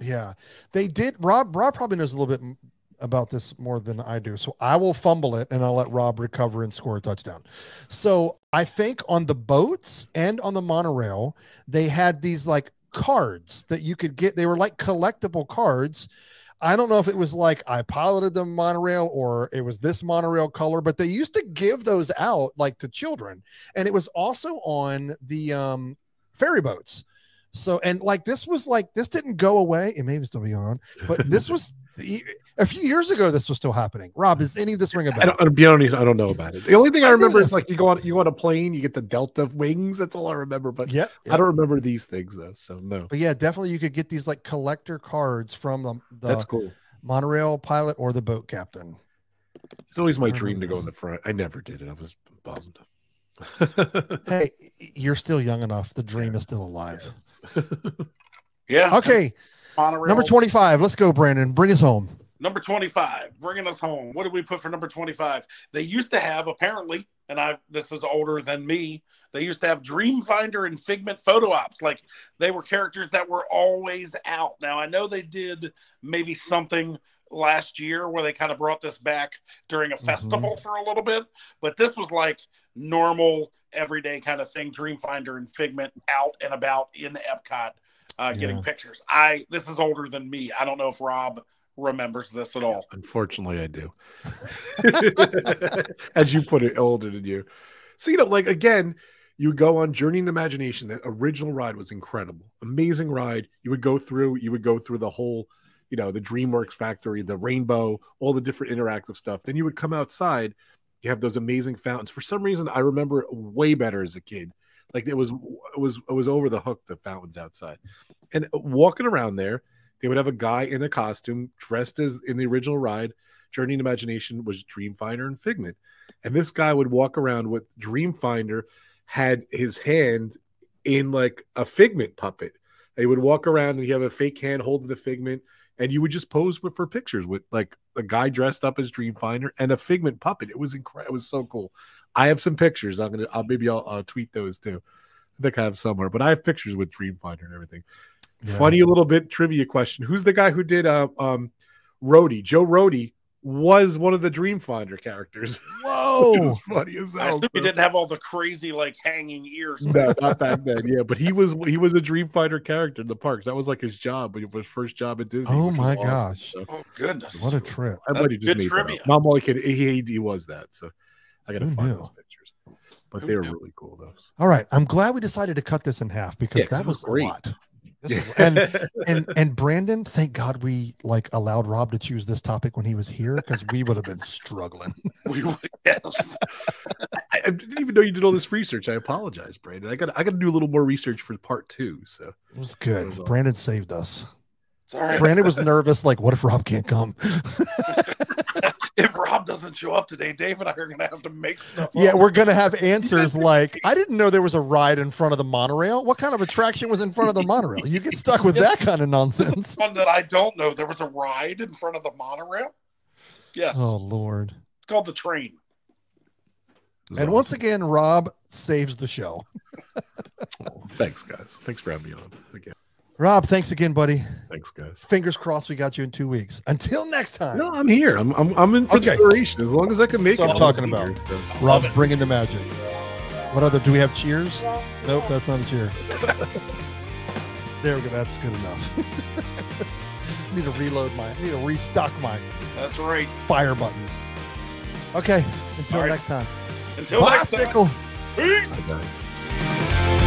Yeah, they did. Rob, Rob probably knows a little bit about this more than I do, so I will fumble it and I'll let Rob recover and score a touchdown. So I think on the boats and on the monorail, they had these like cards that you could get. They were like collectible cards. I don't know if it was like I piloted the monorail or it was this monorail color, but they used to give those out like to children, and it was also on the um, ferry boats. So and like this was like this didn't go away. It may still be on, but this was a few years ago. This was still happening. Rob, does any of this ring a I bell? don't, I don't, I don't know about it. The only thing I, I remember this. is like you go on you go on a plane, you get the Delta wings. That's all I remember. But Yeah, I don't remember these things though. So no, But yeah, definitely you could get these like collector cards from the, that's cool. monorail pilot or the boat captain. It's always my dream to go in the front. I never did it. I was bummed. Hey, you're still young enough. The dream is still alive. Yeah. Okay, Monorail. number 25. Let's go, Brandon. Bring us home. Number 25, bringing us home. What did we put for number 25? They used to have, apparently, and I this is older than me, they used to have Dreamfinder and Figment photo ops. Like they were characters that were always out. Now, I know they did maybe something last year where they kind of brought this back during a Mhm. festival for a little bit, but this was like normal, everyday kind of thing. Dreamfinder and Figment out and about in Epcot uh, getting Yeah. pictures. I This is older than me. I don't know if Rob remembers this at all. Unfortunately, I do. As you put it, older than you. So you know, like again, you would go on Journey in Imagination. That original ride was incredible, amazing ride. You would go through, you would go through the whole, you know, the DreamWorks factory, the rainbow, all the different interactive stuff. Then you would come outside. You have those amazing fountains. For some reason, I remember it way better as a kid. Like it was, it was, it was over the hook. The fountains outside, and uh, walking around there, they would have a guy in a costume dressed as in the original ride. Journey in Imagination was Dreamfinder and Figment. And this guy would walk around with Dreamfinder had his hand in like a Figment puppet. He would walk around and he have a fake hand holding the Figment, and you would just pose for pictures with like a guy dressed up as Dreamfinder and a Figment puppet. It was incredible. It was so cool. I have some pictures. I'm gonna. I'll maybe I'll, I'll tweet those too. I think I have somewhere, but I have pictures with Dreamfinder and everything. Yeah. Funny little bit trivia question: Who's the guy who did uh, um, Rohde? Joe Rohde was one of the Dreamfinder characters. Whoa. funny as hell. I hell. assume he didn't have all the crazy like hanging ears. No, not back then. Yeah, but he was he was a Dreamfinder character in the parks. That was like his job, but was his first job at Disney. Oh which was my awesome. gosh. So, Oh goodness! What a trip. I That's might have just good made trivia. that up. Mom only kid. He, he was that. So I got to Who find knew? those pictures. But Who they were knew? really cool though. All right. I'm glad we decided to cut this in half because Yeah, 'cause that it was was a lot. This was- and and and Brandon, thank God we like allowed Rob to choose this topic when he was here because we would have been struggling. We would- yes. I, I didn't even know you did all this research. I apologize, Brandon. I got I got to do a little more research for part two. So It was That good. was awesome. Brandon saved us. It's all right. Brandon was nervous, like, what if Rob can't come? If Rob doesn't show up today, Dave and I are gonna have to make stuff. yeah, up. we're gonna have answers like, I didn't know there was a ride in front of the monorail. What kind of attraction was in front of the monorail? You get stuck with that kind of nonsense. one that I don't know. There was a ride in front of the monorail. Yes, Oh Lord. it's called the train. And awesome. once again, Rob saves the show. Oh, thanks, guys. Thanks for having me on again. Rob, thanks again, buddy. Thanks, guys. Fingers crossed we got you in two weeks. Until next time. No, I'm here. I'm I'm, I'm in for Okay. the duration as long as I can make That's it. what I'm talking about. here. Rob's bringing the magic. What other? Do we have cheers? Nope, that's not a cheer. there we go. That's good enough. need to reload my. Need to restock my That's right. fire buttons. Okay. Until All right. next time. Until next time. Bicycle. Peace. Guys.